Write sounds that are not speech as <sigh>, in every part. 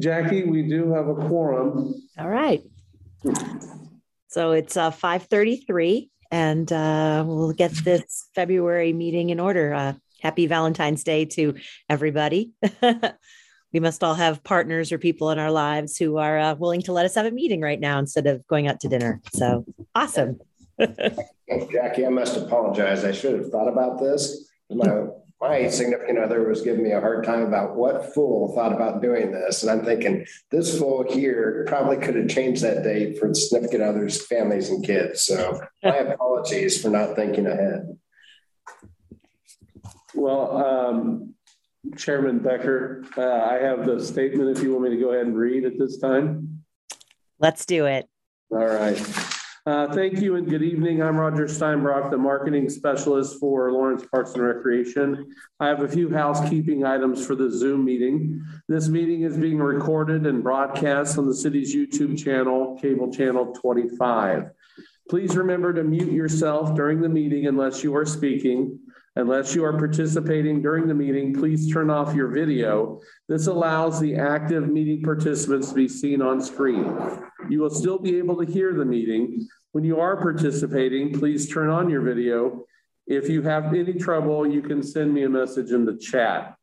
Jackie, we do have a quorum. All right. So it's uh, 5:33 and uh, we'll get this February meeting in order. Uh, happy Valentine's Day to everybody. <laughs> we must all have partners or people in our lives who are uh, willing to let us have a meeting right now instead of going out to dinner. So awesome. <laughs> Jackie, I must apologize. I should have thought about this. My my significant other was giving me a hard time about what fool thought about doing this. And I'm thinking, this fool here probably could have changed that date for significant others, families, and kids. So my <laughs> apologies for not thinking ahead. Well, um, Chairman Becker, uh, I have the statement if you want me to go ahead and read at this time. Let's do it. All right. Uh, thank you and good evening. I'm Roger Steinbrock, the marketing specialist for Lawrence Parks and Recreation. I have a few housekeeping items for the Zoom meeting. This meeting is being recorded and broadcast on the city's YouTube channel, cable channel 25. Please remember to mute yourself during the meeting unless you are speaking. Unless you are participating during the meeting, please turn off your video. This allows the active meeting participants to be seen on screen. You will still be able to hear the meeting. When you are participating, please turn on your video. If you have any trouble, you can send me a message in the chat.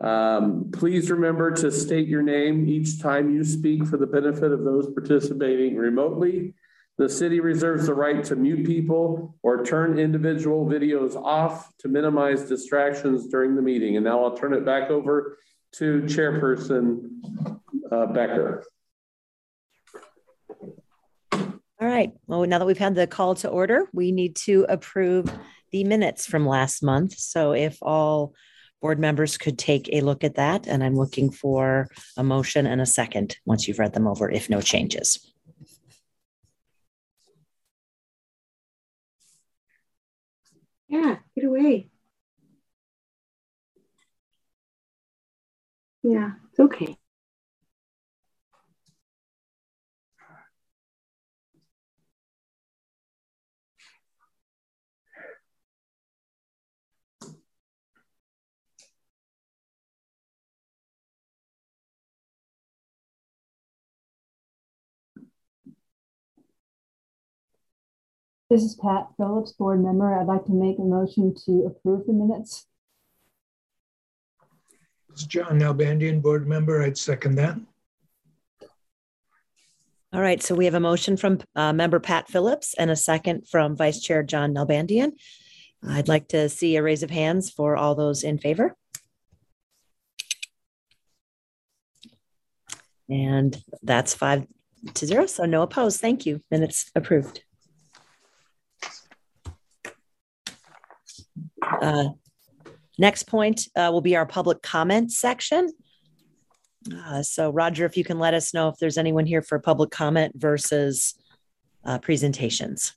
Um, please remember to state your name each time you speak for the benefit of those participating remotely. The city reserves the right to mute people or turn individual videos off to minimize distractions during the meeting. And now I'll turn it back over to Chairperson uh, Becker. All right. Well, now that we've had the call to order, we need to approve the minutes from last month. So if all board members could take a look at that, and I'm looking for a motion and a second once you've read them over, if no changes. Yeah, get away. Yeah, it's okay. This is Pat Phillips, board member. I'd like to make a motion to approve the minutes. It's John Nalbandian, board member. I'd second that. All right, so we have a motion from uh, member Pat Phillips and a second from Vice Chair John Nalbandian. I'd like to see a raise of hands for all those in favor. And that's five to zero, so no opposed. Thank you. Minutes approved. Uh, next point uh, will be our public comment section. Uh, so, Roger, if you can let us know if there's anyone here for public comment versus uh, presentations.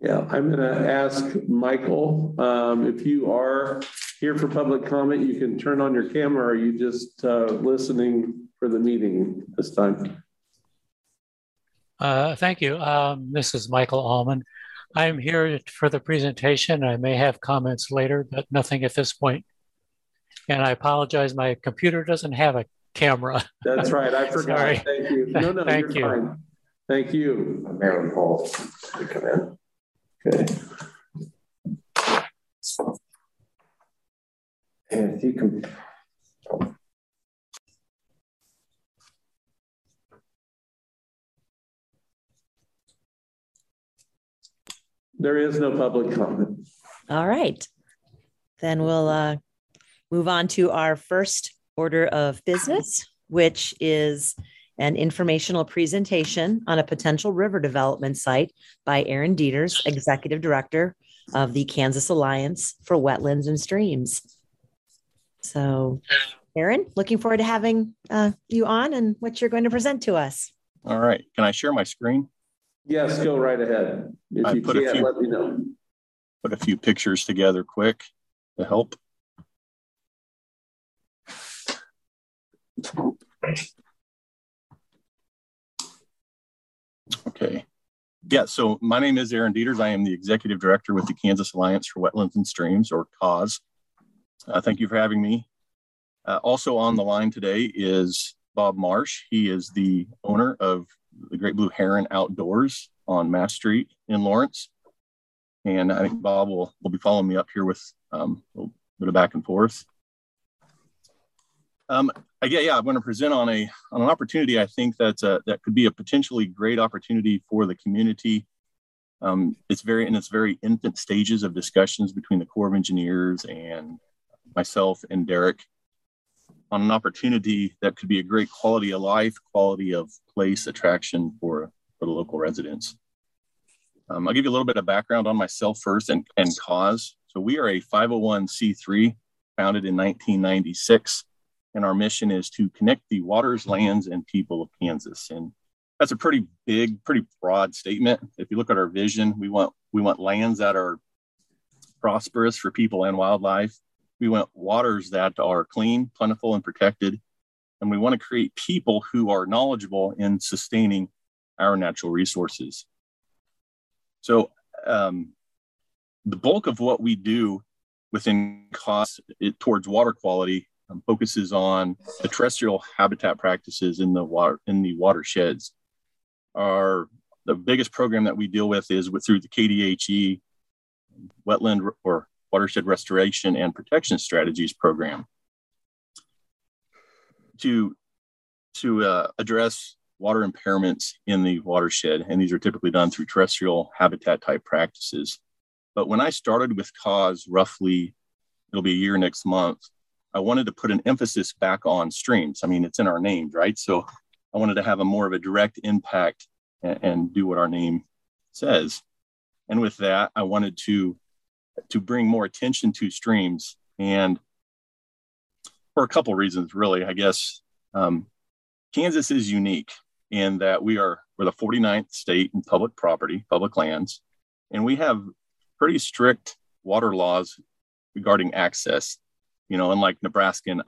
Yeah, I'm going to ask Michael um, if you are here for public comment, you can turn on your camera. Or are you just uh, listening for the meeting this time? Uh, thank you. Um, this is Michael Allman. I'm here for the presentation. I may have comments later, but nothing at this point. And I apologize, my computer doesn't have a camera. <laughs> That's right. I forgot. Sorry. Thank you. No, no, Thank you. Fine. Thank you. Marilyn Paul to come in. Okay. And if you can There is no public comment. All right. Then we'll uh, move on to our first order of business, which is an informational presentation on a potential river development site by Aaron Dieters, Executive Director of the Kansas Alliance for Wetlands and Streams. So, Aaron, looking forward to having uh, you on and what you're going to present to us. All right. Can I share my screen? Yes, go right ahead. If I you can, few, let me know. Put a few pictures together quick to help. Okay. Yeah, so my name is Aaron Dieters. I am the executive director with the Kansas Alliance for Wetlands and Streams, or KAWS. Uh, thank you for having me. Uh, also on the line today is Bob Marsh. He is the owner of the Great Blue Heron Outdoors on Mass Street in Lawrence. And I think Bob will, will be following me up here with um, a bit of back and forth. Um, I get, yeah, I'm going to present on a on an opportunity. I think that uh, that could be a potentially great opportunity for the community. Um, it's very in its very infant stages of discussions between the Corps of Engineers and myself and Derek on an opportunity that could be a great quality of life, quality of place attraction for for the local residents. Um, I'll give you a little bit of background on myself first and, and KAWS. So we are a 501c3 founded in 1996 and our mission is to connect the waters, lands, and people of Kansas. And that's a pretty big, pretty broad statement. If you look at our vision, we want we want lands that are prosperous for people and wildlife. We want waters that are clean, plentiful, and protected. And we want to create people who are knowledgeable in sustaining our natural resources. So, um, the bulk of what we do within cost it, towards water quality um, focuses on the terrestrial habitat practices in the water in the watersheds. Our the biggest program that we deal with is with through the KDHE wetland or watershed restoration and protection strategies program to to uh, address water impairments in the watershed and these are typically done through terrestrial habitat type practices but when i started with KAWS roughly it'll be a year next month I wanted to put an emphasis back on streams. I mean, it's in our name, right? So I wanted to have a more of a direct impact and, and do what our name says. And with that, I wanted to to bring more attention to streams and for a couple reasons, really. I guess um, Kansas is unique in that we are we're the 49th state in public property, public lands, and we have pretty strict water laws regarding access you know, unlike Nebraska and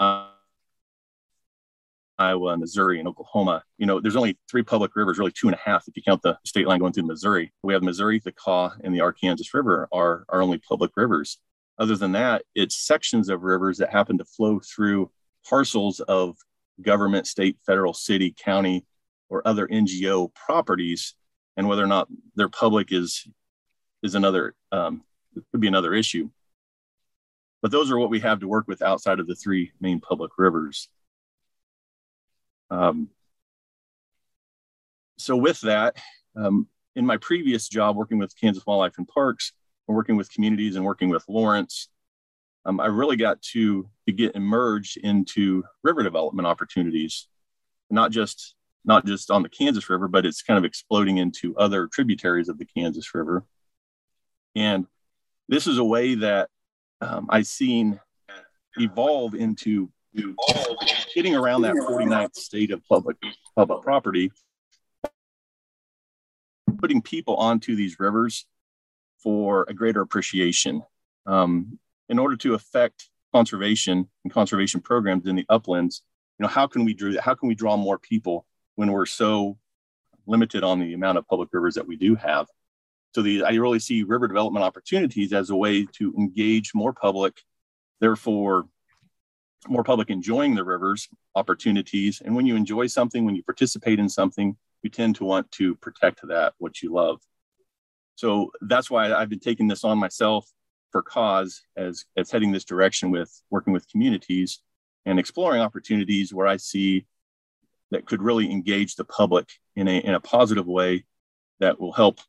Iowa Missouri and Oklahoma, you know, there's only three public rivers, really two and a half if you count the state line going through Missouri. We have Missouri, the Kaw, and the Arkansas River are our only public rivers. Other than that, it's sections of rivers that happen to flow through parcels of government, state, federal, city, county, or other NGO properties. And whether or not they're public is is another um, could be another issue. But those are what we have to work with outside of the three main public rivers. Um, so with that, um, in my previous job working with Kansas Wildlife and Parks, and working with communities and working with Lawrence, um, I really got to, to get emerged into river development opportunities, not just not just on the Kansas River, but it's kind of exploding into other tributaries of the Kansas River. And this is a way that um, I've seen evolve into getting around that 49th state of public public property, putting people onto these rivers for a greater appreciation. Um, in order to affect conservation and conservation programs in the uplands, you know, how can we draw how can we draw more people when we're so limited on the amount of public rivers that we do have? So the, I really see river development opportunities as a way to engage more public, therefore more public enjoying the rivers opportunities. And when you enjoy something, when you participate in something, you tend to want to protect that, what you love. So that's why I've been taking this on myself for KAWS as, as heading this direction with working with communities and exploring opportunities where I see that could really engage the public in a, in a positive way that will help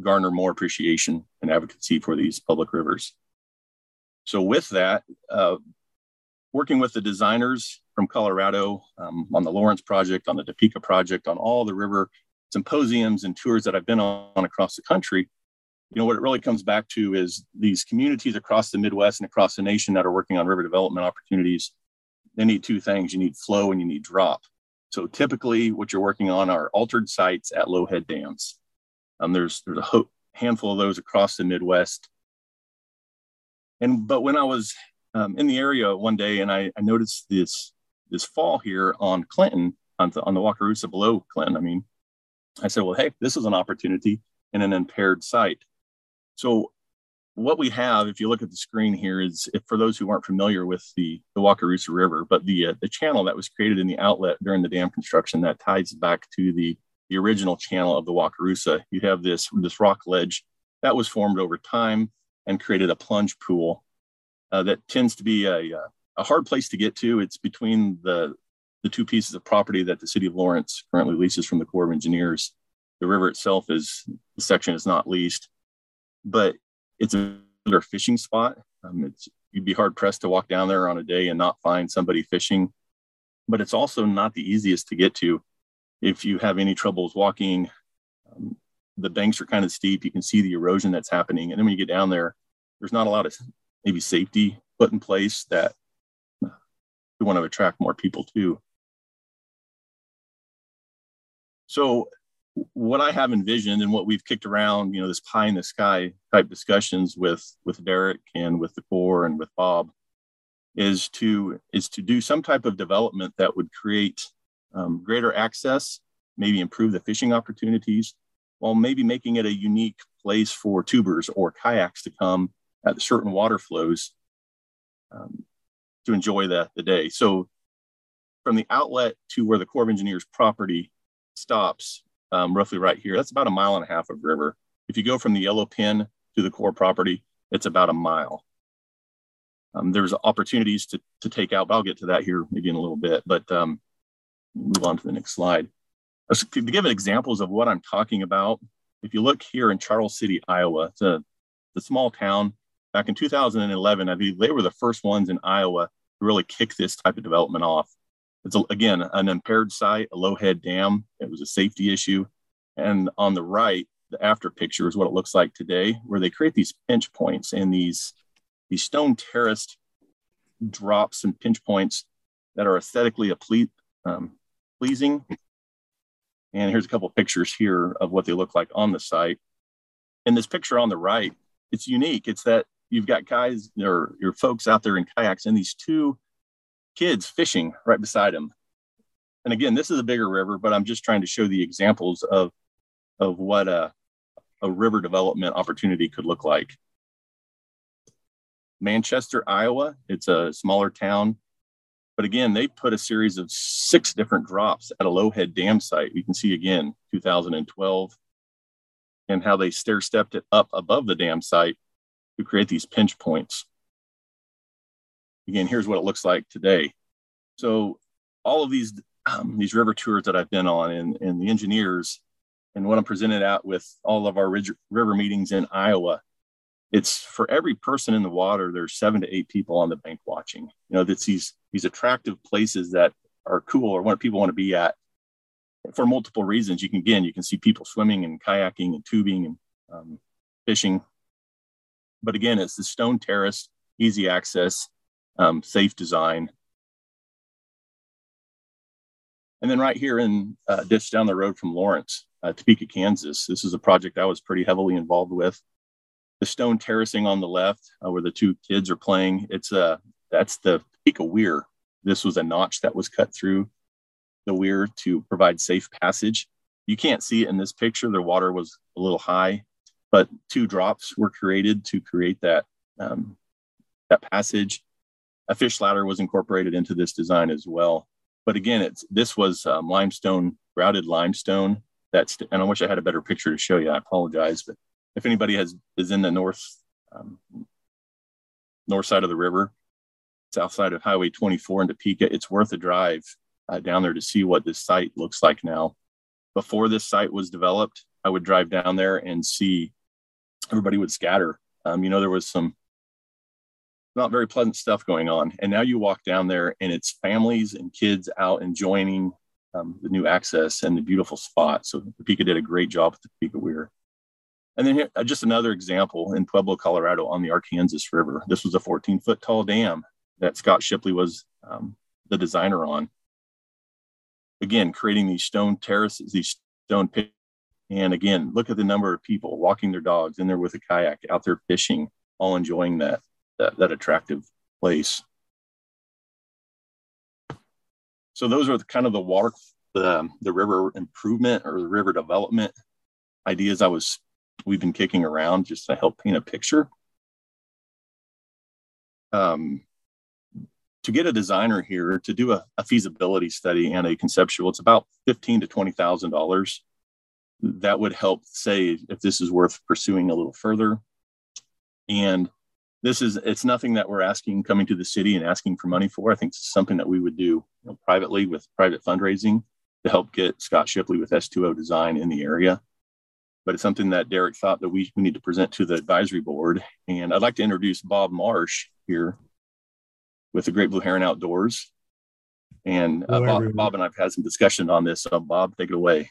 garner more appreciation and advocacy for these public rivers. So, with that, uh, working with the designers from Colorado um, on the Lawrence project, on the Topeka project, on all the river symposiums and tours that I've been on across the country, you know, what it really comes back to is these communities across the Midwest and across the nation that are working on river development opportunities. They need two things you need flow and you need drop. So, typically, what you're working on are altered sites at low head dams. Um, there's there's a ho- handful of those across the Midwest. And but when I was um, in the area one day and I, I, noticed this this fall here on Clinton on the, on the Wakarusa below Clinton, I mean, I said, well, hey, this is an opportunity in an impaired site. So what we have, if you look at the screen here, is if, for those who aren't familiar with the, the Wakarusa River, but the uh, the channel that was created in the outlet during the dam construction that ties back to the the original channel of the Wakarusa. You have this this rock ledge that was formed over time and created a plunge pool uh, that tends to be a, uh, a hard place to get to. It's between the the two pieces of property that the city of Lawrence currently leases from the Corps of Engineers. The river itself is the section is not leased, but it's another fishing spot. Um, it's you'd be hard pressed to walk down there on a day and not find somebody fishing. But it's also not the easiest to get to. If you have any troubles walking, um, the banks are kind of steep. You can see the erosion that's happening, and then when you get down there, there's not a lot of maybe safety put in place that we want to attract more people to. So what I have envisioned and what we've kicked around, you know, this pie in the sky type discussions with with Derek and with the Corps and with Bob, is to is to do some type of development that would create um, greater access, maybe improve the fishing opportunities, while maybe making it a unique place for tubers or kayaks to come at certain water flows um, to enjoy the, the day. So from the outlet to where the Corps of Engineers property stops, um, roughly right here. That's about a mile and a half of river. If you go from the yellow pin to the Corps property, it's about a mile. Um, there's opportunities to, to take out, but I'll get to that here maybe in a little bit, but um, move on to the next slide. To give examples of what I'm talking about, if you look here in Charles City, Iowa, it's a, a small town. Back in 2011, I believe they were the first ones in Iowa to really kick this type of development off. It's again an impaired site, a low head dam. It was a safety issue. And on the right, the after picture is what it looks like today, where they create these pinch points and these these stone terraced drops and pinch points that are aesthetically um, pleasing. And here's a couple pictures here of what they look like on the site. And this picture on the right, it's unique. It's that you've got guys or your folks out there in kayaks and these two kids fishing right beside them. And again, this is a bigger river, but I'm just trying to show the examples of, of what a, a river development opportunity could look like. Manchester, Iowa, it's a smaller town. But again, they put a series of six different drops at a Lowhead Dam site. You can see again, 2012, and how they stair stepped it up above the dam site to create these pinch points again, here's what it looks like today. So all of these um, these river tours that I've been on and, and the engineers and what I'm presented at with all of our river meetings in Iowa, it's for every person in the water, there's seven to eight people on the bank watching. You know, that's these these attractive places that are cool or what people want to be at for multiple reasons. You can again, you can see people swimming and kayaking and tubing and um, fishing. But again, it's the stone terrace, easy access, um, safe design. And then right here in uh, ditch down the road from Lawrence, uh, Topeka, Kansas, this is a project I was pretty heavily involved with. The stone terracing on the left, uh, where the two kids are playing, it's a uh, that's the Topeka Weir. This was a notch that was cut through the weir to provide safe passage. You can't see it in this picture. The water was a little high, but two drops were created to create that um, that passage a fish ladder was incorporated into this design as well. But again, it's this was um, limestone, grouted limestone. That's and I wish I had a better picture to show you. I apologize, but if anybody has is in the north um, north side of the river, south side of Highway 24 in Topeka, it's worth a drive uh, down there to see what this site looks like now. Before this site was developed, I would drive down there and see everybody would scatter. Um, you know, there was some not very pleasant stuff going on. And now you walk down there and it's families and kids out enjoying um, the new access and the beautiful spot. So Topeka did a great job with the Topeka Weir. And then here, uh, just another example in Pueblo, Colorado on the Arkansas River. This was a 14 foot tall dam that Scott Shipley was um, the designer on. Again, creating these stone terraces, these stone pits. And again, look at the number of people walking their dogs in there with a kayak out there fishing, all enjoying that that, that attractive place. So those are the, kind of the water, the, the river improvement or the river development ideas I was, we've been kicking around just to help paint a picture. um, to get a designer here to do a, a, feasibility study and a conceptual, it's about fifteen to twenty thousand dollars. That would help say if this is worth pursuing a little further. And this is it's nothing that we're asking coming to the city and asking for money for. I think it's something that we would do you know, privately with private fundraising to help get Scott Shipley with S2O design in the area. But it's something that Derek thought that we, we need to present to the advisory board. And I'd like to introduce Bob Marsh here with the Great Blue Heron Outdoors. And uh, Bob, Bob, and I've had some discussion on this. So Bob, take it away.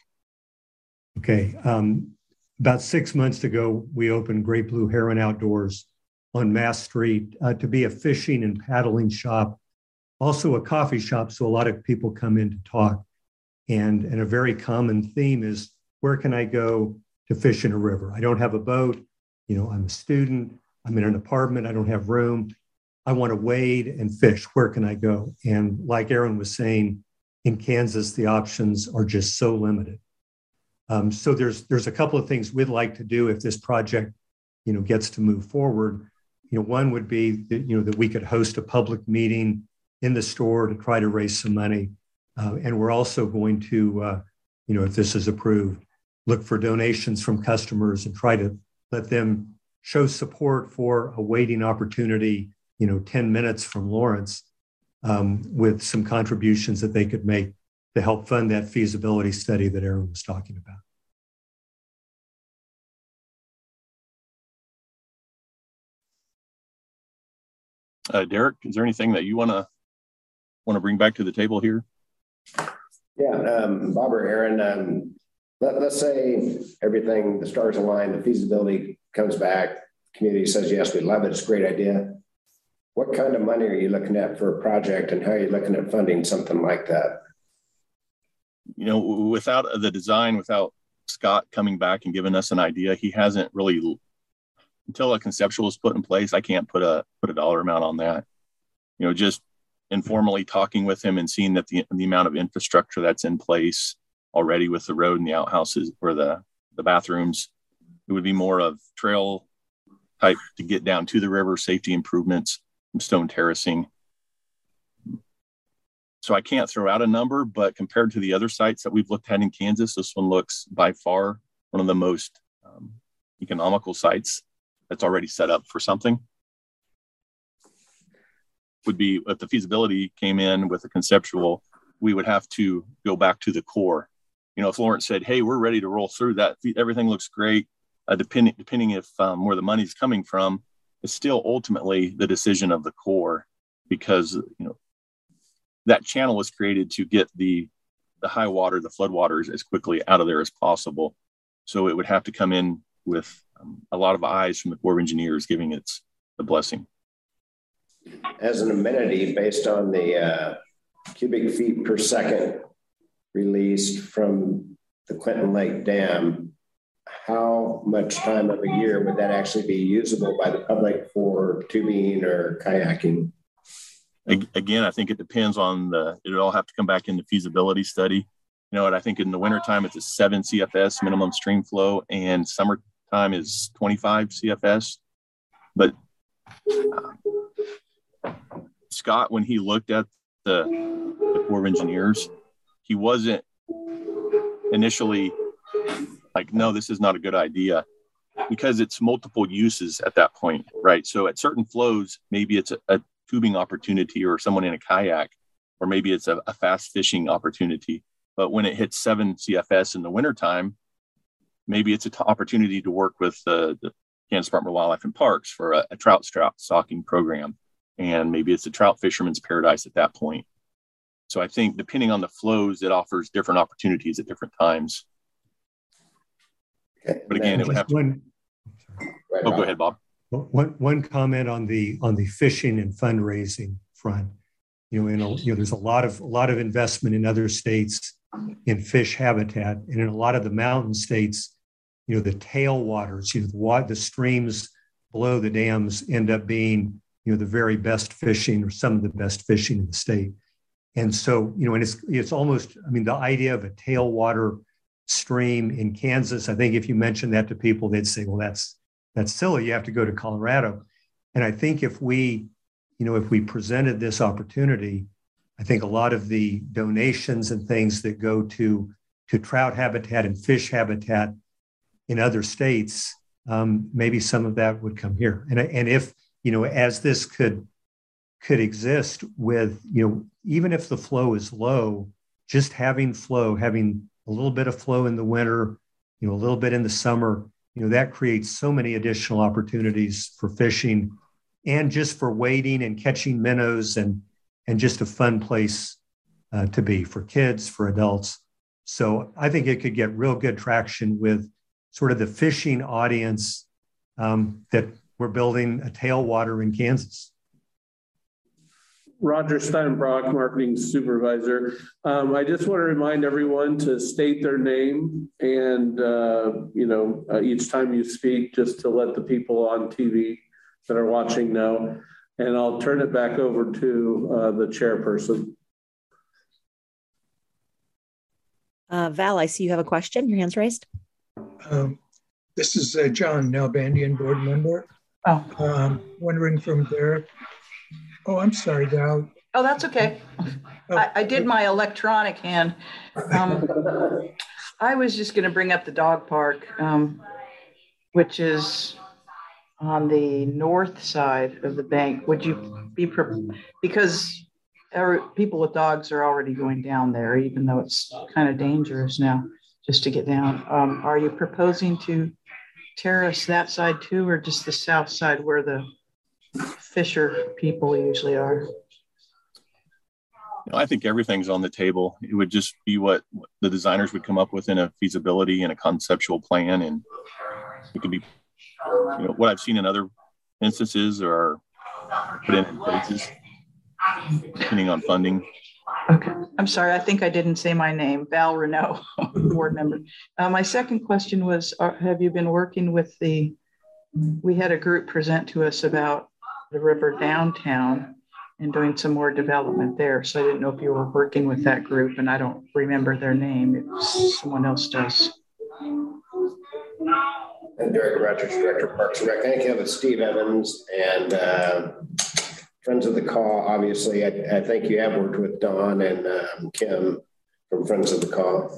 Okay. Um, about six months ago, we opened Great Blue Heron Outdoors on Mass Street uh, to be a fishing and paddling shop, also a coffee shop. So a lot of people come in to talk. And, and a very common theme is where can I go to fish in a river? I don't have a boat. You know, I'm a student. I'm in an apartment. I don't have room. I want to wade and fish. Where can I go? And like Aaron was saying, in Kansas, the options are just so limited. Um, so there's there's a couple of things we'd like to do if this project, you know, gets to move forward. You know, one would be that you know that we could host a public meeting in the store to try to raise some money, uh, and we're also going to, uh, you know, if this is approved, look for donations from customers and try to let them show support for a waiting opportunity you know 10 minutes from lawrence um, with some contributions that they could make to help fund that feasibility study that aaron was talking about. Uh, derek is there anything that you want to want to bring back to the table here? Yeah um, bob or aaron um, let, let's say everything the stars align the feasibility comes back community says yes we love it. It's a great idea. What kind of money are you looking at for a project and how are you looking at funding something like that? You know, without uh, the design, without Scott coming back and giving us an idea, he hasn't really until a conceptual is put in place, I can't put a put a dollar amount on that. You know, just informally talking with him and seeing that the, the amount of infrastructure that's in place already with the road and the outhouses or the the bathrooms, it would be more of trail type to get down to the river, safety improvements, stone terracing. So I can't throw out a number, but compared to the other sites that we've looked at in Kansas, this one looks by far one of the most um, economical sites that's already set up for something. Would be if the feasibility came in with a conceptual, we would have to go back to the Corps. You know, if Lawrence said, "Hey, we're ready to roll through that, everything looks great," uh, depending depending if um, where the money's coming from, is still ultimately the decision of the Corps because you know that channel was created to get the the high water, the flood waters as quickly out of there as possible. So it would have to come in with um, a lot of eyes from the Corps of Engineers giving its the blessing. As an amenity based on the uh, cubic feet per second released from the Clinton Lake Dam, how much time of a year would that actually be usable by the public for tubing or kayaking? Again, I think it depends on the, it'll all have to come back in the feasibility study. You know and I think in the wintertime, it's a seven CFS minimum stream flow, and summertime is 25 CFS. But uh, Scott, when he looked at the, the Corps of Engineers, he wasn't initially like, no, this is not a good idea because it's multiple uses at that point, right? So at certain flows, maybe it's a, a tubing opportunity or someone in a kayak, or maybe it's a, a fast fishing opportunity. But when it hits seven CFS in the wintertime, maybe it's an opportunity to work with the, the Kansas Department of Wildlife and Parks for a, a trout stocking program. And maybe it's a trout fisherman's paradise at that point. So I think depending on the flows, it offers different opportunities at different times. Okay. But again, it would have to. Right, oh, go ahead, Bob. One, one comment on the on the fishing and fundraising front. You know, in a, you know, there's a lot of a lot of investment in other states in fish habitat, and in a lot of the mountain states, you know, the tailwaters, you know, the, the streams below the dams end up being, you know, the very best fishing or some of the best fishing in the state. And so, you know, and it's it's almost, I mean, the idea of a tailwater stream in Kansas. I think if you mention that to people, they'd say, well, that's that's silly. You have to go to Colorado. And I think if we you know, if we presented this opportunity, I think a lot of the donations and things that go to to trout habitat and fish habitat in other states, um, maybe some of that would come here. And and if you know, as this could could exist with you know, even if the flow is low, just having flow, having a little bit of flow in the winter, you know, a little bit in the summer, you know, that creates so many additional opportunities for fishing and just for wading and catching minnows and and just a fun place uh, to be for kids, for adults. So I think it could get real good traction with sort of the fishing audience um, that we're building a tailwater in Kansas. Roger Steinbrock, Marketing Supervisor. Um, I just want to remind everyone to state their name and, uh, you know, uh, each time you speak, just to let the people on TV that are watching know. And I'll turn it back over to uh, the chairperson. Uh, Val, I see you have a question. Your hand's raised. Um, this is uh, John Nalbandian, board member. Oh. Um, wondering from Derek. Oh, I'm sorry, Val. Oh, that's okay. Oh. I, I did my electronic hand. Um, I was just going to bring up the dog park, um, which is on the north side of the bank. Would you be, because people with dogs are already going down there, even though it's kind of dangerous now just to get down. Um, are you proposing to terrace that side too, or just the south side where the fisher people usually are? I think everything's on the table. It would just be what the designers would come up with in a feasibility and a conceptual plan, and it could be, you know, what I've seen in other instances or put in places, depending on funding. Okay, I'm sorry. I think I didn't say my name, Val Renault, <laughs> board member. Uh, my second question was, are, have you been working with the, we had a group present to us about the river downtown and doing some more development there. So I didn't know if you were working with that group and I don't remember their name. If someone else does. And Derek Rogers, Director of Parks and Rec. I think you have Steve Evans and uh, Friends of the Kaw, obviously, I, I think you have worked with Don and um, Kim from Friends of the Kaw.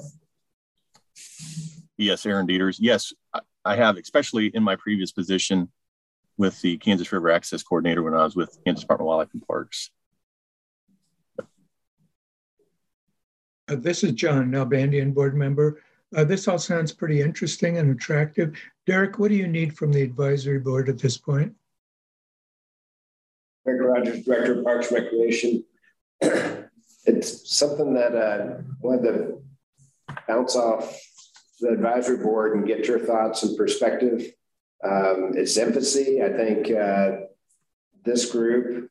Yes, Aaron Dieters. Yes, I have, especially in my previous position with the Kansas River Access Coordinator when I was with Kansas Department of Wildlife and Parks. Uh, this is John Nalbandian, board member. Uh, this all sounds pretty interesting and attractive. Derek, what do you need from the advisory board at this point? Derek Rogers, Director of Parks Recreation. <clears throat> it's something that uh, I wanted to bounce off the advisory board and get your thoughts and perspective. Um, it's empathy. I think uh, this group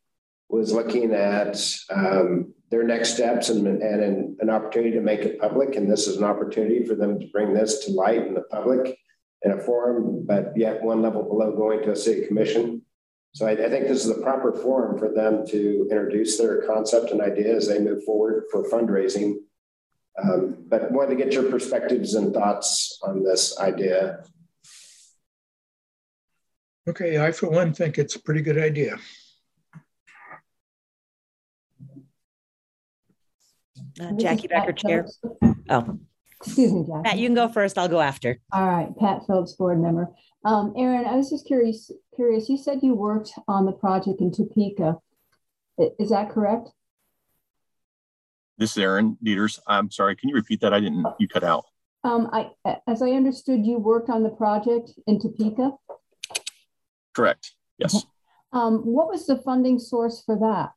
was looking at um, their next steps and, and an, an, opportunity to make it public. And this is an opportunity for them to bring this to light in the public in a forum, but yet one level below going to a city commission. So I, I, think this is the proper forum for them to introduce their concept and idea as they move forward for fundraising. Um, but wanted to get your perspectives and thoughts on this idea. Okay, I for one think it's a pretty good idea. Uh, Jackie Becker, Chair. Oh, excuse me, Jackie. Pat, you can go first. I'll go after. All right, Pat Phillips, board member. Um, Aaron, I was just curious. Curious, you said you worked on the project in Topeka. Is that correct? This is Aaron Dieters. I'm sorry. Can you repeat that? I didn't. You cut out. Um, I, as I understood, you worked on the project in Topeka. Correct. Yes. Um, what was the funding source for that?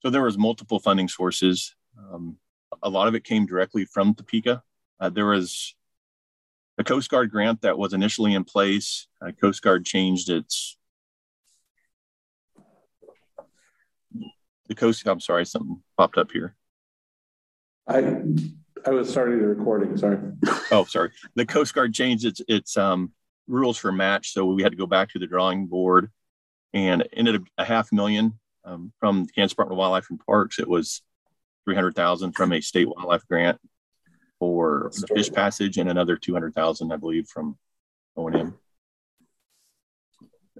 So there was multiple funding sources. Um, a lot of it came directly from Topeka. Uh, there was a Coast Guard grant that was initially in place, uh, Coast Guard changed its. The Coast, I'm sorry, something popped up here. I I was starting the recording. Sorry. oh, sorry. The Coast Guard changed its its um, rules for match, so we had to go back to the drawing board, and ended up a half million um, from the Kansas Department of Wildlife and Parks. It was three hundred thousand from a state wildlife grant, for the fish passage and another 200,000, I believe, from O&M.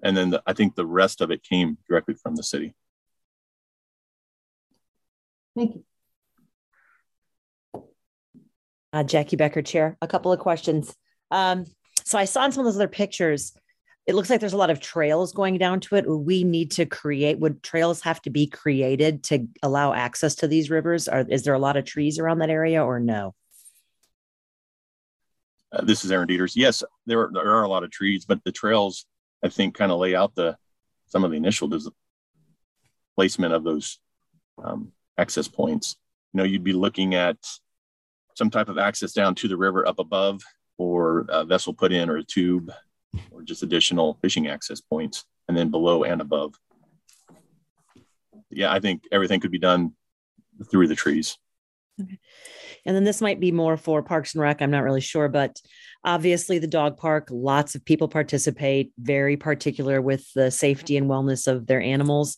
and then the, I think the rest of it came directly from the city. Thank you. Uh, Jackie Becker, Chair. A couple of questions. Um, so I saw in some of those other pictures, it looks like there's a lot of trails going down to it. We need to create. Would trails have to be created to allow access to these rivers? Or is there a lot of trees around that area, or no? Uh, this is Aaron Dieters. Yes, there are, there are a lot of trees, but the trails, I think, kind of lay out the some of the initial placement of those um, access points. You know, you'd be looking at some type of access down to the river up above, or a vessel put in, or a tube, or just additional fishing access points, and then below and above. Yeah, I think everything could be done through the trees. Okay. And then this might be more for Parks and Rec. I'm not really sure, but obviously the dog park, lots of people participate, very particular with the safety and wellness of their animals.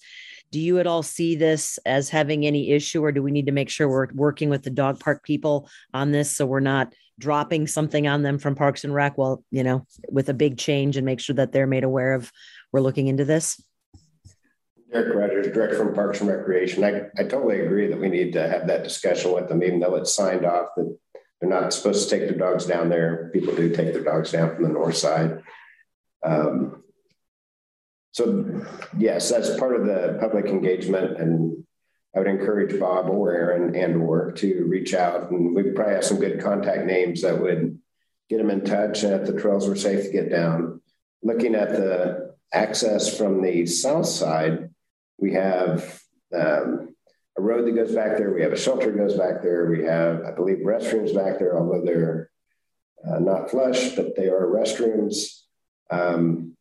Do you at all see this as having any issue, or do we need to make sure we're working with the dog park people on this so we're not dropping something on them from Parks and Rec? Well, you know, with a big change and make sure that they're made aware of we're looking into this. Derek Rogers, Director from Parks and Recreation. I, I totally agree that we need to have that discussion with them, even though it's signed off that they're not supposed to take their dogs down there. People do take their dogs down from the north side. Um, so, yes, that's part of the public engagement. And I would encourage Bob or Aaron and or to reach out. And we probably have some good contact names that would get them in touch and if the trails were safe to get down. Looking at the access from the south side, we have um, a road that goes back there. We have a shelter that goes back there. We have, I believe, restrooms back there, although they're uh, not flush, but they are restrooms. Um,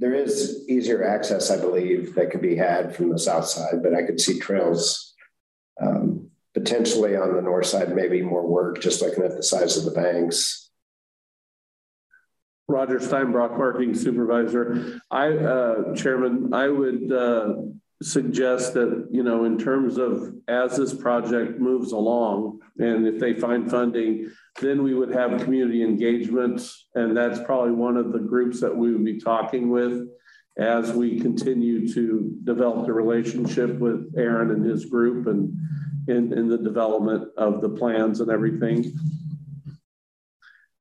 there is easier access, I believe, that could be had from the south side, but I could see trails um, potentially on the north side, maybe more work, just looking at the size of the banks. Roger Steinbrock, Marketing Supervisor. I, uh, Chairman, I would uh, suggest that, you know, in terms of as this project moves along and if they find funding, then we would have community engagement. And that's probably one of the groups that we would be talking with as we continue to develop the relationship with Aaron and his group and in, in the development of the plans and everything.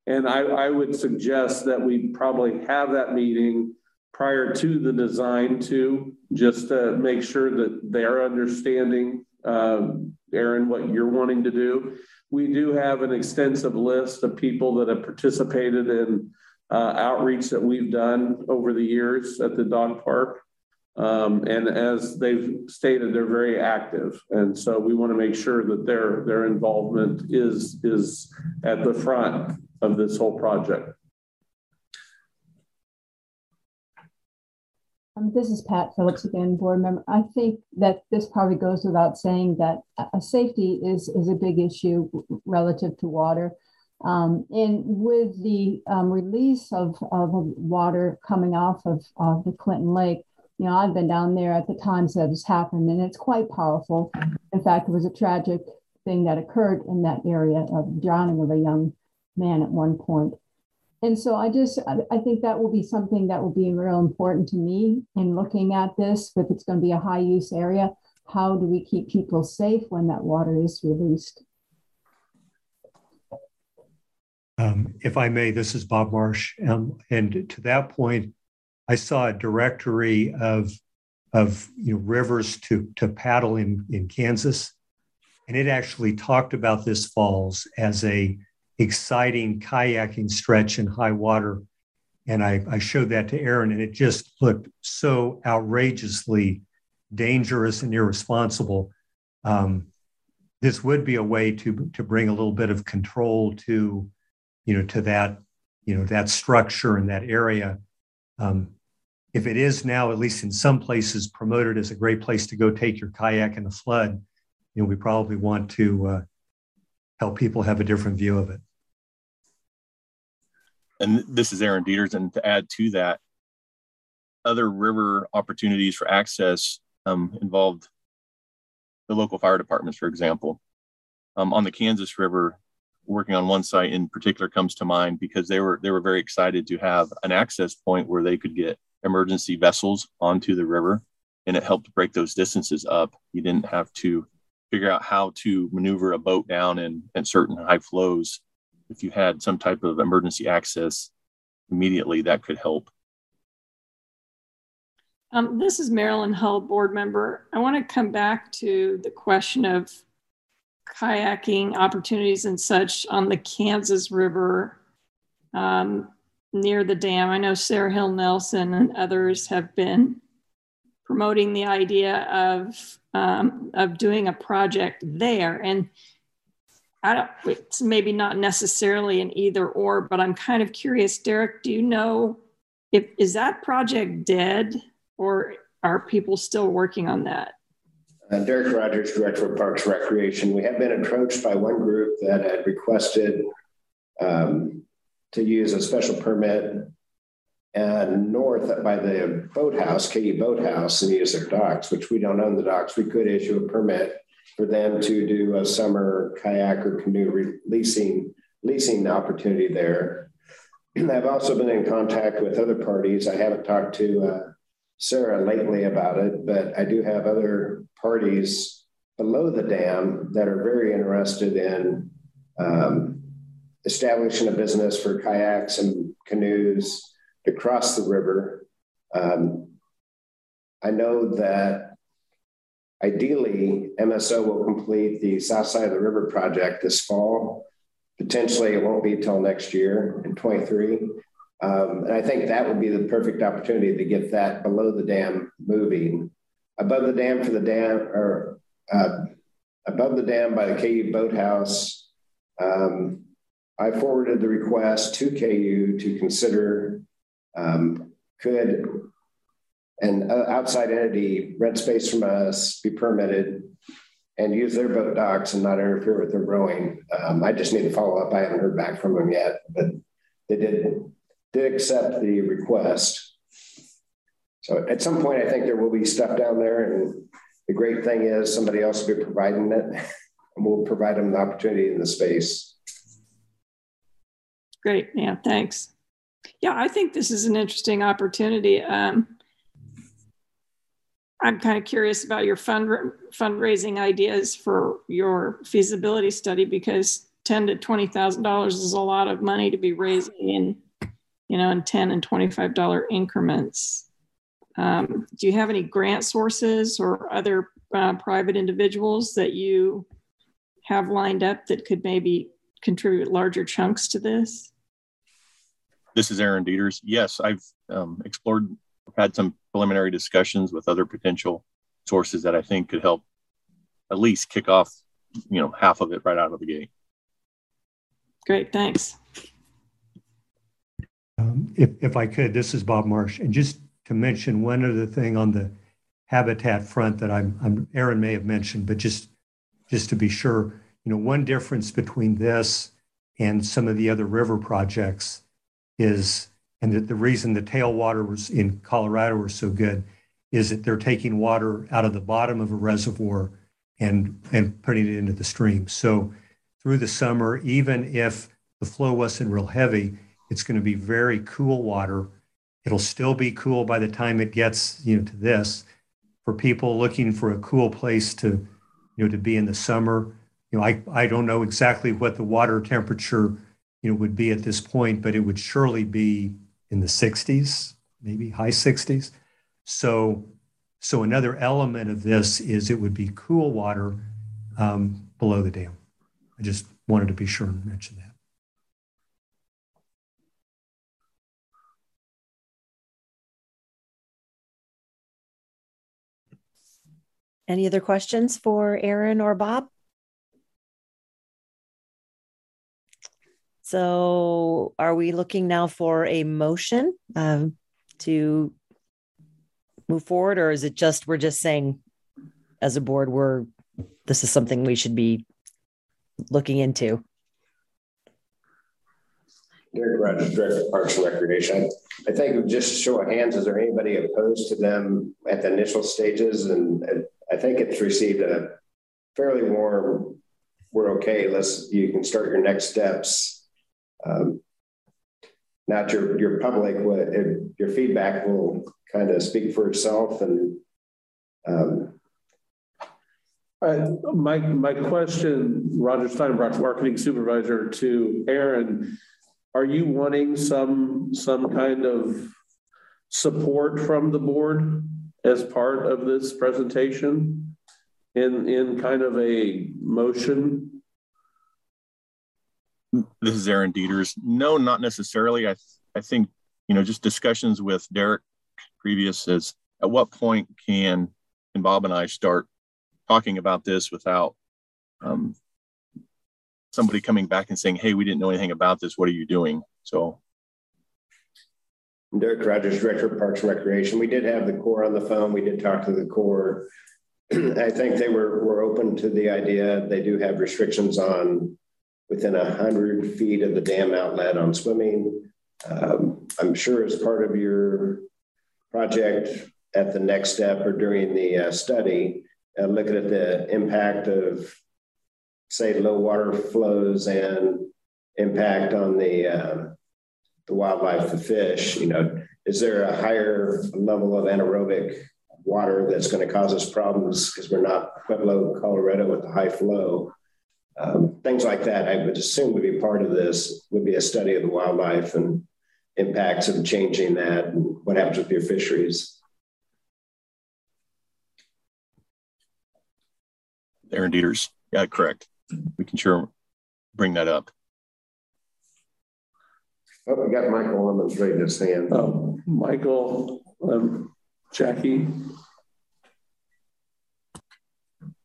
And I, I would suggest that we probably have that meeting prior to the design too, just to make sure that they're understanding, uh, Aaron, what you're wanting to do. We do have an extensive list of people that have participated in uh, outreach that we've done over the years at the dog park. Um, and as they've stated, they're very active, and so we want to make sure that their their involvement is is at the front of this whole project. Um, this is Pat Phillips again, board member. I think that this probably goes without saying that safety is is a big issue relative to water. Um, and with the um, release of, of water coming off of, of the Clinton Lake, you know, I've been down there at the times that has happened, and it's quite powerful. In fact, it was a tragic thing that occurred in that area of drowning of a young man at one point. And so I just, I, think that will be something that will be real important to me in looking at this. If it's going to be a high use area, how do we keep people safe when that water is released? Um, if I may, this is Bob Marsh. Um, and to that point, I saw a directory of, of you know, rivers to, to paddle in, in Kansas. And it actually talked about this falls as a exciting kayaking stretch in high water. And I, I showed that to Aaron, and it just looked so outrageously dangerous and irresponsible. Um, this would be a way to to bring a little bit of control to, you know, to that, you know, that structure and that area. Um, if it is now, at least in some places, promoted as a great place to go take your kayak in the flood, you know, we probably want to uh, help people have a different view of it and this is Aaron Dieters. And to add to that, other river opportunities for access um, involved the local fire departments, for example. Um, on the Kansas River, working on one site in particular comes to mind because they were they were very excited to have an access point where they could get emergency vessels onto the river and it helped break those distances up. You didn't have to figure out how to maneuver a boat down in, in certain high flows. If you had some type of emergency access immediately, that could help. Um, this is Marilyn Hull, board member. I want to come back to the question of kayaking opportunities and such on the Kansas River um, near the dam. I know Sarah Hill Nelson and others have been promoting the idea of um, of doing a project there, and I don't. It's maybe not necessarily an either or, but I'm kind of curious, Derek. Do you know if is that project dead, or are people still working on that? Uh, Derek Rogers, Director of Parks Recreation. We have been approached by one group that had requested um, to use a special permit and north by the boathouse, KU Boathouse, and use their docks, which we don't own the docks. We could issue a permit for them to do a summer kayak or canoe leasing leasing opportunity there. I've also been in contact with other parties. I haven't talked to uh, Sarah lately about it, but I do have other parties below the dam that are very interested in um, establishing a business for kayaks and canoes to cross the river. Um, I know that ideally MSO will complete the south side of the river project this fall. Potentially, it won't be until next year in 23. Um, and I think that would be the perfect opportunity to get that below the dam moving. Above the dam for the dam, or uh, above the dam by the KU boathouse, um, I forwarded the request to KU to consider um, could an outside entity rent space from us, be permitted, and use their boat docks and not interfere with their rowing. Um, I just need to follow up. I haven't heard back from them yet, but they did did accept the request. So at some point, I think there will be stuff down there, and the great thing is somebody else will be providing it, <laughs> and we'll provide them the opportunity in the space. Great. Yeah, thanks. Yeah, I think this is an interesting opportunity. Um, I'm kind of curious about your fund fundraising ideas for your feasibility study because ten to twenty thousand dollars is a lot of money to be raising in, you know, in ten and twenty five dollar increments. Um, do you have any grant sources or other uh, private individuals that you have lined up that could maybe contribute larger chunks to this? This is Aaron Dieters. Yes, I've um, explored, had some preliminary discussions with other potential sources that I think could help at least kick off, you know, half of it right out of the gate. Great, thanks. Um, if, if I could, this is Bob Marsh, and just to mention one other thing on the habitat front that I'm, I'm Aaron may have mentioned, but just just to be sure, you know, one difference between this and some of the other river projects is, and that the reason the tailwater was in Colorado was so good is that they're taking water out of the bottom of a reservoir and and putting it into the stream. So through the summer, even if the flow wasn't real heavy, it's going to be very cool water. It'll still be cool by the time it gets you know to this. For people looking for a cool place to you know to be in the summer, you know I I don't know exactly what the water temperature you know, would be at this point, but it would surely be in the 60s, maybe high 60s. So, so another element of this is it would be cool water um, below the dam. I just wanted to be sure and mention that. Any other questions for Aaron or Bob? So are we looking now for a motion um, to move forward, or is it just we're just saying as a board we're this is something we should be looking into? Director of Parks and Recreation. I think just show of hands, is there anybody opposed to them at the initial stages? And I think it's received a fairly warm, we're okay, let's, you can start your next steps um, not your your public, what your feedback will kind of speak for itself and um, Uh, my, my question, Roger Steinbrock, marketing supervisor to Aaron, are you wanting some, some kind of support from the board as part of this presentation in, in kind of a motion? This is Aaron Dieters. No, not necessarily. I, I think, you know, just discussions with Derek previous is at what point can, can Bob and I start talking about this without um, somebody coming back and saying, hey, we didn't know anything about this. What are you doing? So Derek Rogers, Director of Parks and Recreation. We did have the Corps on the phone. We did talk to the Corps. <clears throat> I think they were, were open to the idea. They do have restrictions on within a hundred feet of the dam outlet on swimming. Um, I'm sure as part of your project at the next step or during the uh, study, uh, looking at the impact of, say, low water flows and impact on the uh, the wildlife, the fish. You know, is there a higher level of anaerobic water that's going to cause us problems because we're not Pueblo, Colorado with the high flow? Um, things like that, I would assume would be part of this. Would be a study of the wildlife and impacts of changing that and what happens with your fisheries. Aaron Dieters. Yeah, correct. We can sure bring that up. Oh, we got Michael Lemons raising his hand. Oh, Michael, um, Jackie.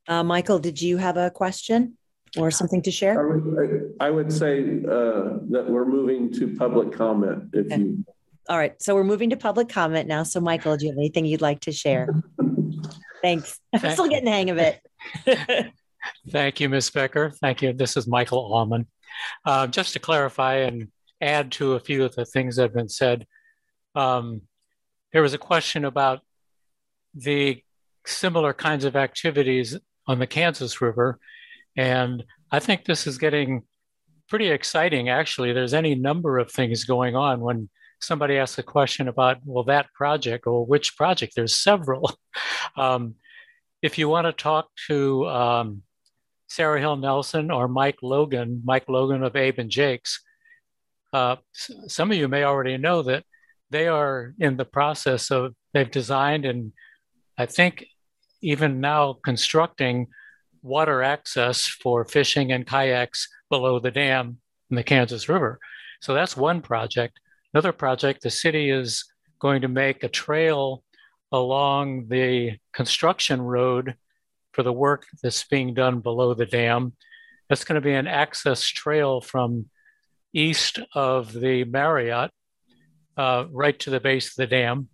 Uh, Michael, did you have a question or something to I share? would, I would say uh, that we're moving to public comment if Okay. you. All right, so we're moving to public comment now. So Michael, do you have anything you'd like to share? <laughs> Thanks. <laughs> I'm still getting the hang of it. <laughs> Thank you, Ms. Becker. Thank you. This is Michael Allman. Uh, just to clarify and add to a few of the things that have been said, um, there was a question about the similar kinds of activities on the Kansas River. And I think this is getting pretty exciting, actually. There's any number of things going on when somebody asks a question about, well, that project or which project, there's several. <laughs> Um, if you want to talk to um, Sarah Hill Nelson or Mike Logan, Mike Logan of Abe and Jake's, uh, some of you may already know that they are in the process of, they've designed and I think even now constructing water access for fishing and kayaks below the dam in the Kansas River. So that's one project. Another project, the city is going to make a trail along the construction road for the work that's being done below the dam. That's going to be an access trail from east of the Marriott uh, right to the base of the dam.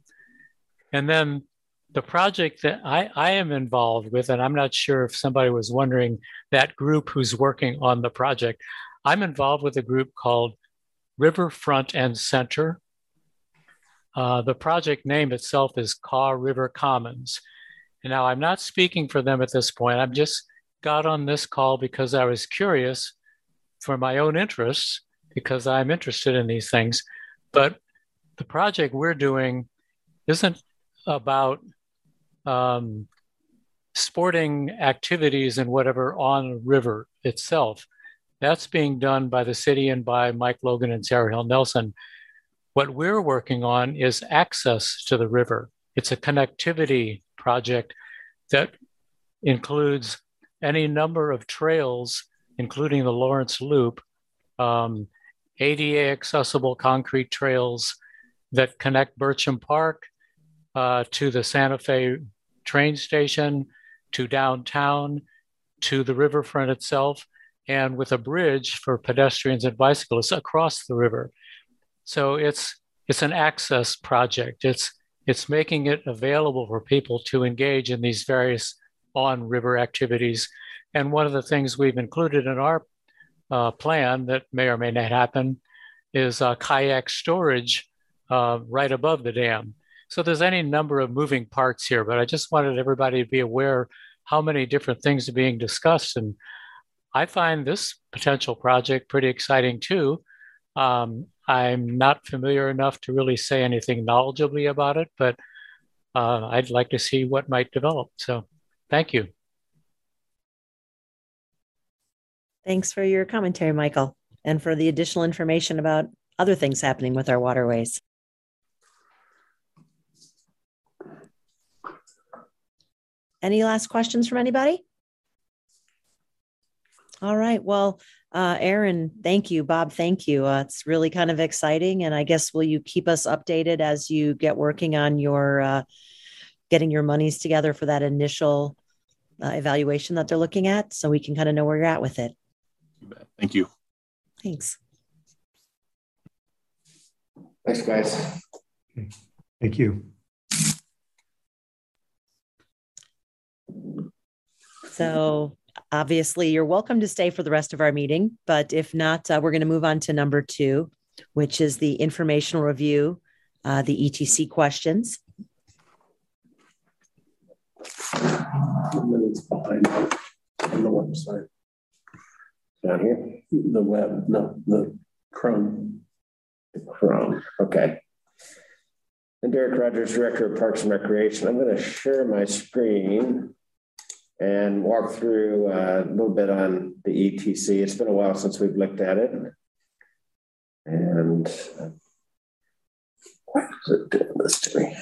And then the project that I, I am involved with, and I'm not sure if somebody was wondering that group who's working on the project, I'm involved with a group called Riverfront and Center. Uh, the project name itself is Kaw River Commons. And now I'm not speaking for them at this point. I'm just got on this call because I was curious for my own interests, because I'm interested in these things. But the project we're doing isn't about um, sporting activities and whatever on the river itself. That's being done by the city and by Mike Logan and Sarah Hill Nelson. What we're working on is access to the river. It's a connectivity project that includes any number of trails, including the Lawrence Loop, um, ADA accessible concrete trails that connect Burcham Park uh, to the Santa Fe train station, to downtown, to the riverfront itself, and with a bridge for pedestrians and bicyclists across the river. So it's it's an access project. It's it's making it available for people to engage in these various on river activities. And one of the things we've included in our uh, plan that may or may not happen is uh, kayak storage uh, right above the dam. So there's any number of moving parts here, but I just wanted everybody to be aware how many different things are being discussed. And I find this potential project pretty exciting too. Um, I'm not familiar enough to really say anything knowledgeably about it, but uh, I'd like to see what might develop. So thank you. Thanks for your commentary, Michael, and for the additional information about other things happening with our waterways. Any last questions from anybody? All right. Well, uh, Aaron, thank you. Bob, thank you. Uh, it's really kind of exciting. And I guess will you keep us updated as you get working on your uh, getting your monies together for that initial uh, evaluation that they're looking at so we can kind of know where you're at with it? Thank you. Thanks. Thanks, guys. Thank you. So obviously, you're welcome to stay for the rest of our meeting, but if not, uh, we're going to move on to number two, which is the informational review, uh, the ETC questions. On the website. Down here? The web, no, the Chrome. Chrome, okay. And Derek Rogers, Director of Parks and Recreation. I'm going to share my screen and walk through uh, a little bit on the ETC. It's been a while since we've looked at it. And uh, why is it doing this to me?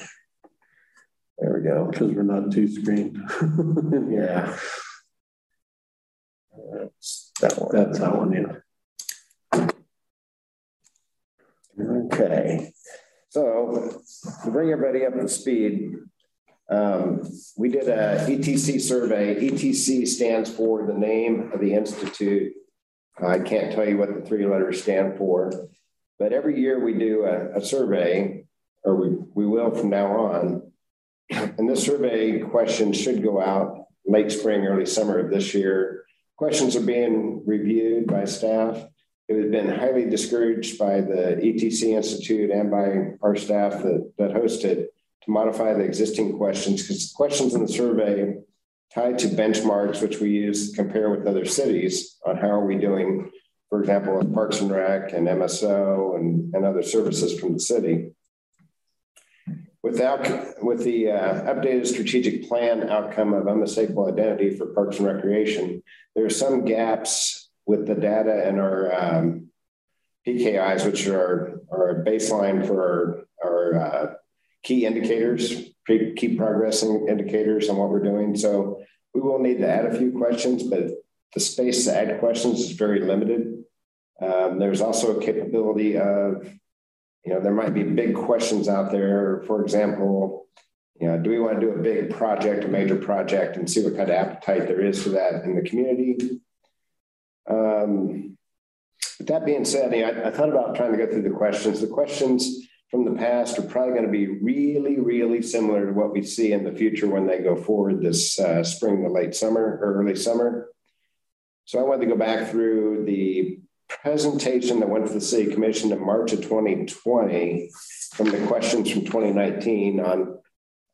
There we go. Because we're not two screened. <laughs> yeah. That's that one. That's that one, yeah. Okay. So to bring everybody up to speed, um, we did a ETC survey. ETC stands for the name of the institute. I can't tell you what the three letters stand for, but every year we do a, a survey, or we, we will from now on. And this survey question should go out late spring, early summer of this year. Questions are being reviewed by staff. It has been highly discouraged by the ETC Institute and by our staff that, that hosted to modify the existing questions because questions in the survey tied to benchmarks, which we use to compare with other cities on how are we doing, for example, with Parks and Rec and MSO and, and other services from the city. Without, with the uh, updated strategic plan outcome of unmistakable identity for Parks and Recreation, there are some gaps with the data and our um, PKIs, which are, are a baseline for our, our uh, key indicators, key progressing indicators on what we're doing. So we will need to add a few questions, but the space to add questions is very limited. Um, there's also a capability of, you know, there might be big questions out there. For example, you know, do we want to do a big project, a major project, and see what kind of appetite there is for that in the community? Um, with that being said, you know, I, I thought about trying to go through the questions. The questions from the past are probably going to be really, really similar to what we see in the future when they go forward this uh, spring to late summer or early summer. So I wanted to go back through the presentation that went to the City Commission in March of 2020 from the questions from 2019 on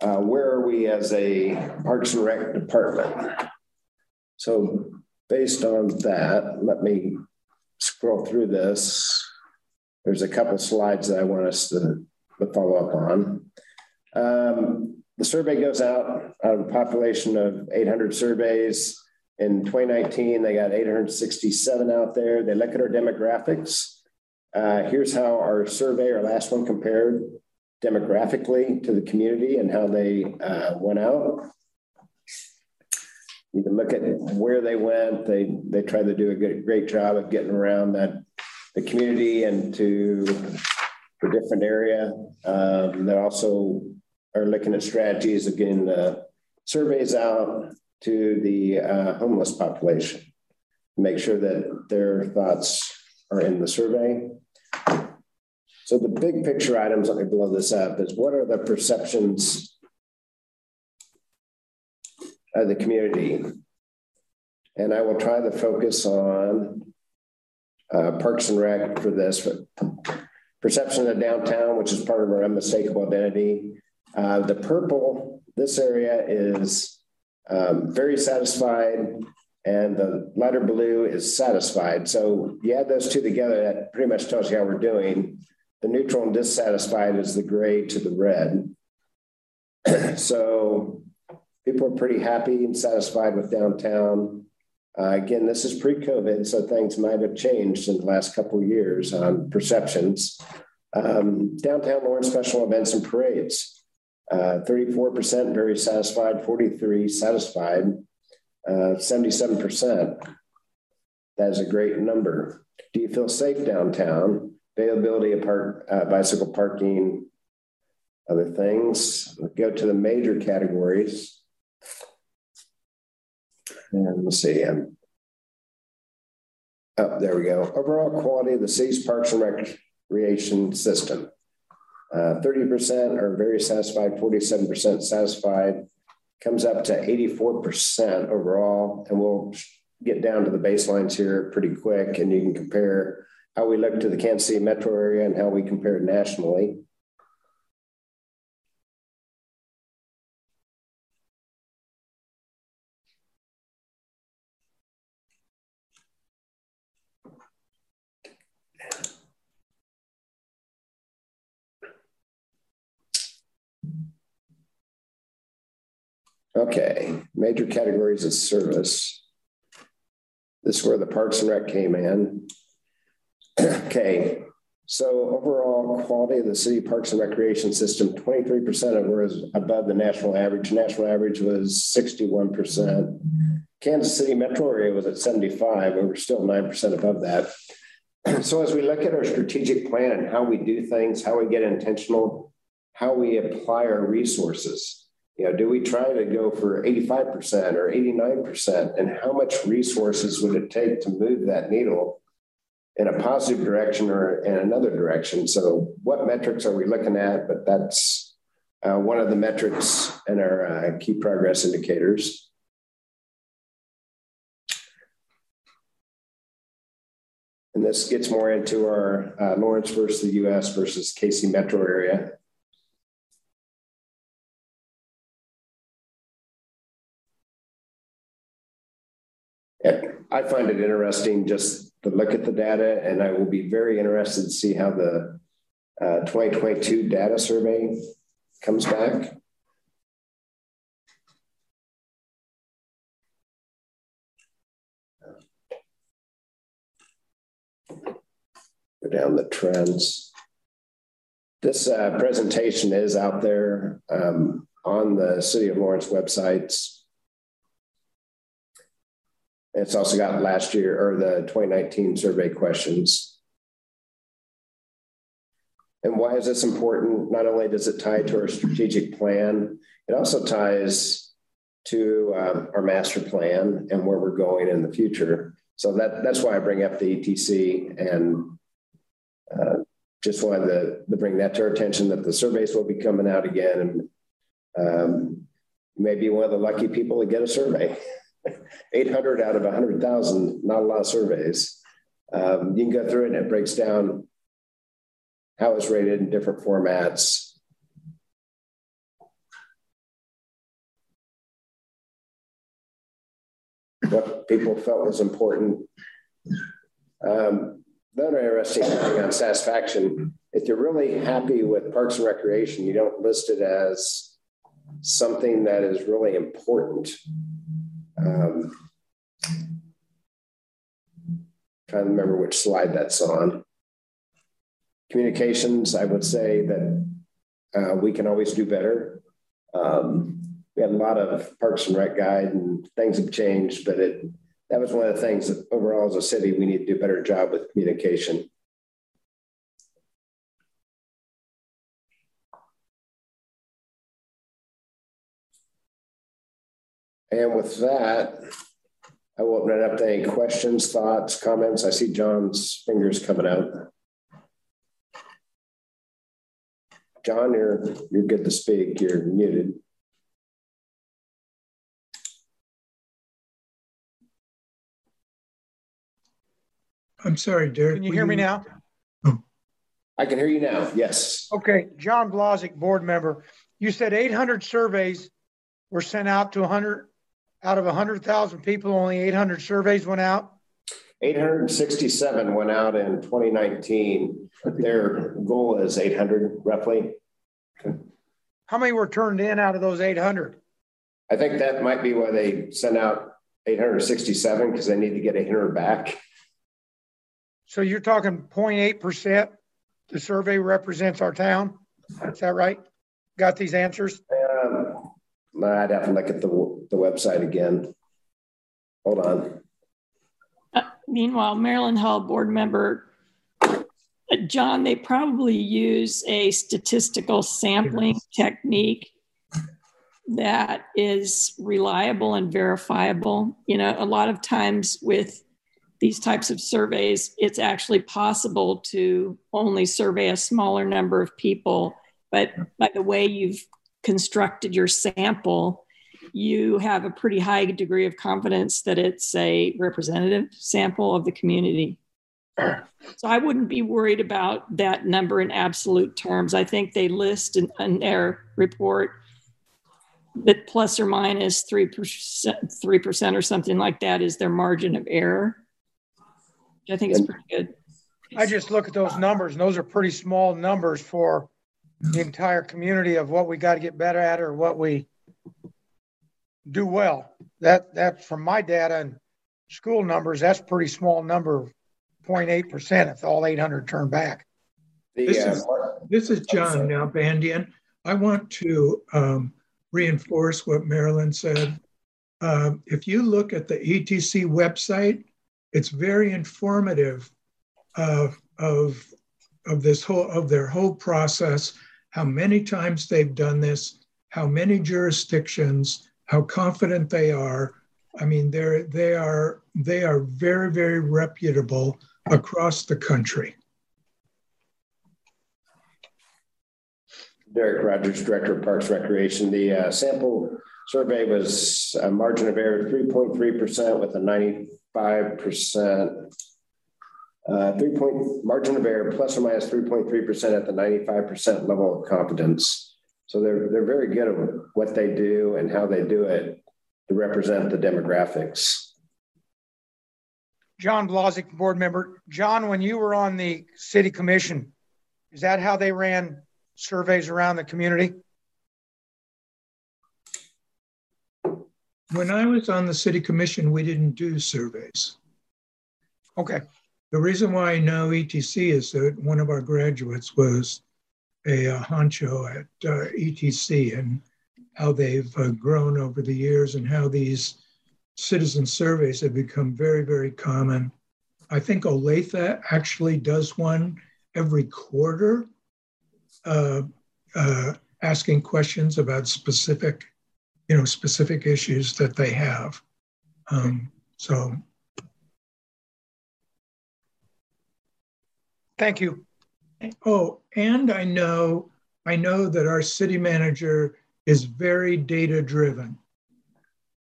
uh, where are we as a Parks and Rec department. So based on that, let me scroll through this there's a couple slides that I want us to, to follow up on. Um, the survey goes out of a population of 800 surveys. In 2019, they got 867 out there. They look at our demographics. Uh, here's how our survey, our last one, compared demographically to the community and how they uh, went out. You can look at where they went. They they tried to do a good, great job of getting around that the community and to a different area. Um, they also are looking at strategies of getting the surveys out to the uh, homeless population, make sure that their thoughts are in the survey. So the big picture items, let me blow this up, is what are the perceptions of the community? And I will try to focus on uh, Parks and Rec for this. Perception of downtown, which is part of our unmistakable identity. Uh, the purple, this area is um, very satisfied, and the lighter blue is satisfied. So you add those two together, that pretty much tells you how we're doing. The neutral and dissatisfied is the gray to the red. <clears throat> so people are pretty happy and satisfied with downtown. Uh, again, this is pre-COVID, so things might have changed in the last couple of years on perceptions. Um, downtown Lawrence special events and parades. Uh, 34% very satisfied, 43 satisfied, uh, 77%. That is a great number. Do you feel safe downtown? Availability of park, uh, bicycle parking, other things. Go to the major categories. And let's see. Um, oh, there we go. Overall quality of the city's parks and recreation system. Uh, 30% are very satisfied, 47% satisfied, comes up to 84% overall. And we'll get down to the baselines here pretty quick, and you can compare how we look to the Kansas City metro area and how we compare nationally. Okay, major categories of service. This is where the Parks and Rec came in. <clears throat> okay, so overall quality of the city parks and recreation system, 23% of was above the national average. National average was 61%. Kansas City metro area was at 75, and we're still 9% above that. <clears throat> so as we look at our strategic plan and how we do things, how we get intentional, how we apply our resources, you know, do we try to go for 85% or 89%? And how much resources would it take to move that needle in a positive direction or in another direction? So, what metrics are we looking at? But that's uh, one of the metrics in our uh, key progress indicators. And this gets more into our uh, Lawrence versus the US versus KC metro area. I find it interesting just to look at the data, and I will be very interested to see how the uh, 2022 data survey comes back. Go down the trends. This uh, presentation is out there um, on the City of Lawrence websites. It's also got last year or the 2019 survey questions. And why is this important? Not only does it tie to our strategic plan, it also ties to um, our master plan and where we're going in the future. So that, that's why I bring up the ETC and uh, just wanted to, to, bring that to our attention that the surveys will be coming out again. And um, maybe one of the lucky people to get a survey. <laughs> 800 out of 100,000, not a lot of surveys. Um, you can go through it and it breaks down how it's rated in different formats. What people felt was important. Um, another interesting thing on satisfaction, if you're really happy with Parks and Recreation, you don't list it as something that is really important. Um, trying to remember which slide that's on. Communications, I would say that uh, we can always do better. Um, we had a lot of Parks and Rec guide, and things have changed, but it that was one of the things that overall as a city we need to do a better job with communication. And with that, I will open it up to any questions, thoughts, comments. I see John's fingers coming out. John, you're you're good to speak. You're muted. I'm sorry, Derek. Can you hear me now? Oh. I can hear you now. Yes. Okay. John Blazik, board member. You said 800 surveys were sent out to 100 out of 100,000 people, only 800 surveys went out? 867 went out in 2019. Their goal is 800 roughly. How many were turned in out of those 800? I think that might be why they sent out 867 because they need to get 800 back. So you're talking 0.8% the survey represents our town? Is that right? Got these answers? Um, I'd have to look at the, the website again. Hold on. Uh, meanwhile, Marilyn Hull board member uh, John, they probably use a statistical sampling technique that is reliable and verifiable. You know, a lot of times with these types of surveys, it's actually possible to only survey a smaller number of people. But by the way you've constructed your sample, you have a pretty high degree of confidence that it's a representative sample of the community. <clears throat> So I wouldn't be worried about that number in absolute terms. I think they list in, in their report that plus or minus 3%, 3% or something like that is their margin of error. I think it's pretty good. I just look at those numbers, and those are pretty small numbers for the entire community of what we got to get better at or what we do well. That that from my data and school numbers, that's pretty small number, 0.8 percent if all 800 turn back. This is this is John Nalbandian. I want to um, reinforce what Marilyn said. Uh, if you look at the ETC website, it's very informative of, of, of this whole of their whole process, how many times they've done this, how many jurisdictions, how confident they are. I mean, they're they are they are very, very reputable across the country. Derek Rogers, Director of Parks Recreation. The uh, sample survey was a margin of error 3.3% with a 95%, uh, three point margin of error plus or minus 3.3% at the 95% level of confidence. So they're, they're very good at what they do and how they do it to represent the demographics. John Blazik, board member. John, when you were on the city commission, is that how they ran surveys around the community? When I was on the city commission, we didn't do surveys. Okay. The reason why I know ETC is that one of our graduates was a, a honcho at uh, ETC and how they've uh, grown over the years and how these citizen surveys have become very, very common. I think Olathe actually does one every quarter, uh, uh asking questions about specific you know specific issues that they have. Um, so. Thank you. Oh and i know i know that our city manager is very data driven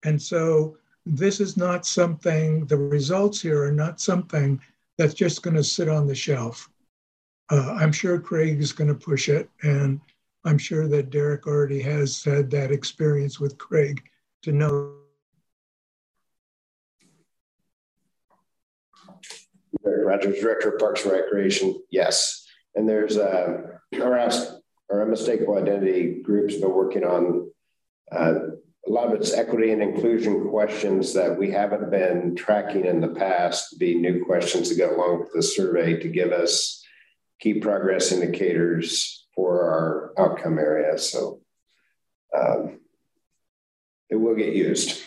and so this is not something the results here are not something that's just going to sit on the shelf uh, i'm sure craig is going to push it and I'm sure that Derek already has had that experience with Craig to know. Derek Rogers, Director of Parks and Recreation, yes. And there's uh, our, our unmistakable identity group's been working on uh, a lot of its equity and inclusion questions that we haven't been tracking in the past be new questions to go along with the survey to give us key progress indicators for our outcome area. So um, it will get used.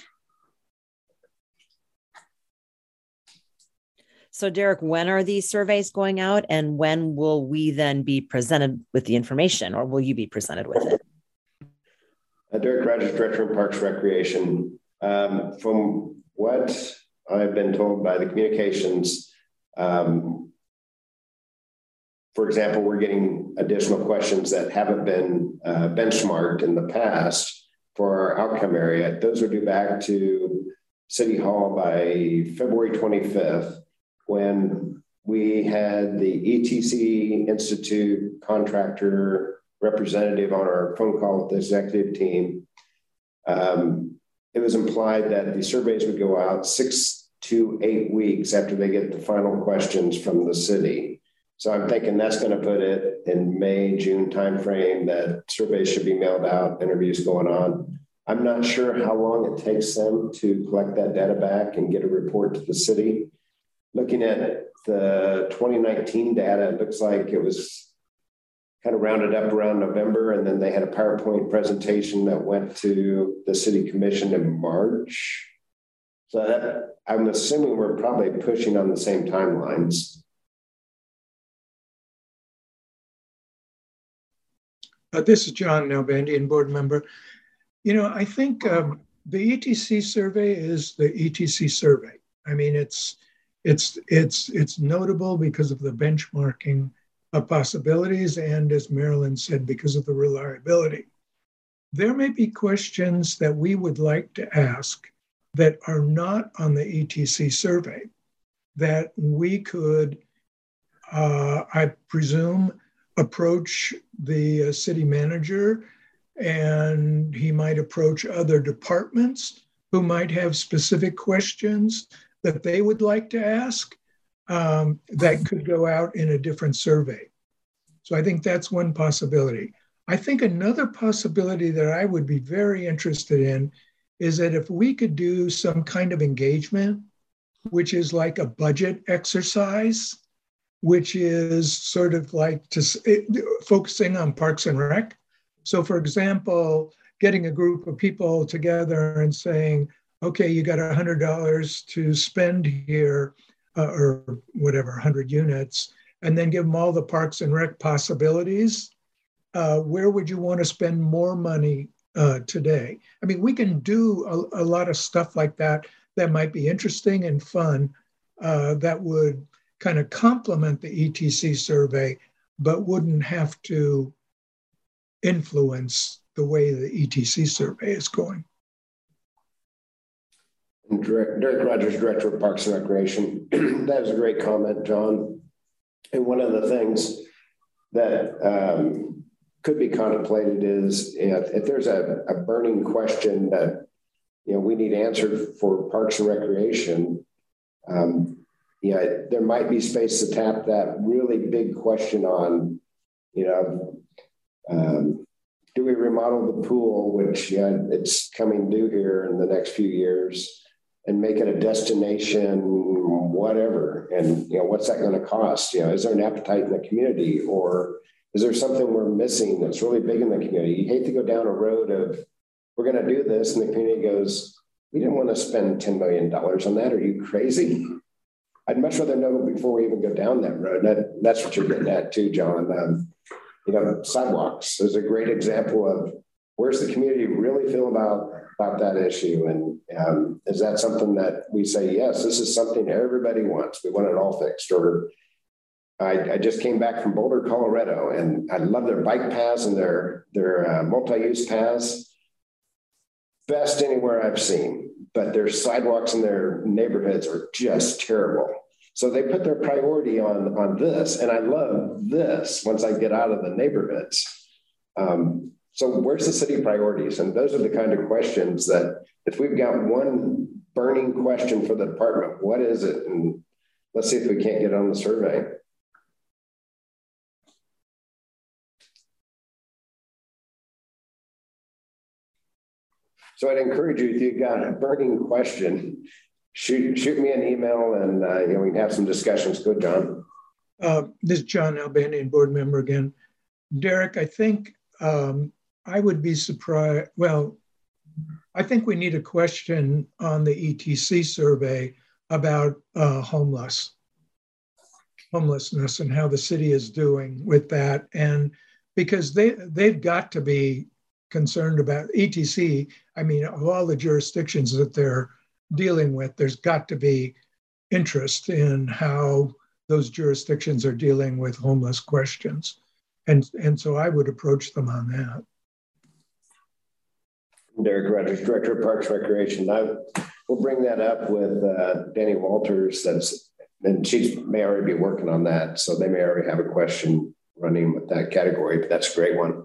So, Derek, when are these surveys going out and when will we then be presented with the information or will you be presented with it? Uh, Derek Rogers, Director of Parks Recreation. Um, from what I've been told by the communications, um, for example, we're getting additional questions that haven't been uh, benchmarked in the past for our outcome area. Those are due back to City Hall by February 25th when we had the ETC Institute contractor representative on our phone call with the executive team. Um, it was implied that the surveys would go out six to eight weeks after they get the final questions from the city. So I'm thinking that's going to put it in May, June timeframe that surveys should be mailed out, interviews going on. I'm not sure how long it takes them to collect that data back and get a report to the city. Looking at the 2019 data, it looks like it was kind of rounded up around November, and then they had a PowerPoint presentation that went to the city commission in March. So that, I'm assuming we're probably pushing on the same timelines. Uh, this is John Nalbandian, board member. You know, I think um, the ETC survey is the ETC survey. I mean, it's it's it's it's notable because of the benchmarking of possibilities, and as Marilyn said, because of the reliability. There may be questions that we would like to ask that are not on the ETC survey that we could, uh, I presume, approach the uh, city manager and he might approach other departments who might have specific questions that they would like to ask um, that could go out in a different survey. So I think that's one possibility. I think another possibility that I would be very interested in is that if we could do some kind of engagement, which is like a budget exercise, which is sort of like to it, focusing on Parks and Rec. So, for example, getting a group of people together and saying, okay, you got $100 to spend here, uh, or whatever, 100 units, and then give them all the Parks and Rec possibilities. Uh, where would you want to spend more money uh, today? I mean, we can do a, a, lot of stuff like that that might be interesting and fun uh, that would kind of complement the ETC survey, but wouldn't have to influence the way the ETC survey is going. Derek Rogers, Director of Parks and Recreation. <clears throat> that was a great comment, John. And one of the things that um, could be contemplated is you know, if there's a, a burning question that you know we need answered for Parks and Recreation, um, yeah, there might be space to tap that really big question on, you know, um, do we remodel the pool, which it's coming due here in the next few years, and make it a destination, whatever? And you know, what's that going to cost? You know, is there an appetite in the community, or is there something we're missing that's really big in the community? You hate to go down a road of we're going to do this, and the community goes, we didn't want to spend ten million dollars on that. Are you crazy? I'd much rather know before we even go down that road. That, that's what you're getting at too, John. Um, you know, sidewalks is a great example of where's the community really feel about about that issue, and um, is that something that we say yes, this is something everybody wants. We want it all fixed. Or I, I just came back from Boulder, Colorado, and I love their bike paths and their their uh, multi-use paths. Best anywhere I've seen but their sidewalks in their neighborhoods are just terrible. So they put their priority on, on this. And I love this once I get out of the neighborhoods. Um, so where's the city priorities? And those are the kind of questions that if we've got one burning question for the department, what is it? And let's see if we can't get on the survey. So I'd encourage you, if you've got a burning question, shoot shoot me an email and uh, you know, we can have some discussions. Good, John. Uh, this is John Nalbandian, board member again. Derek, I think um, I would be surprised. Well, I think we need a question on the ETC survey about uh, homeless homelessness and how the city is doing with that, and because they they've got to be concerned about ETC. I mean, of all the jurisdictions that they're dealing with, there's got to be interest in how those jurisdictions are dealing with homeless questions. And, and so I would approach them on that. Derek Rogers, Director of Parks Recreation. I will bring that up with uh, Danny Walters. That's and she may already be working on that, so they may already have a question running with that category. But that's a great one.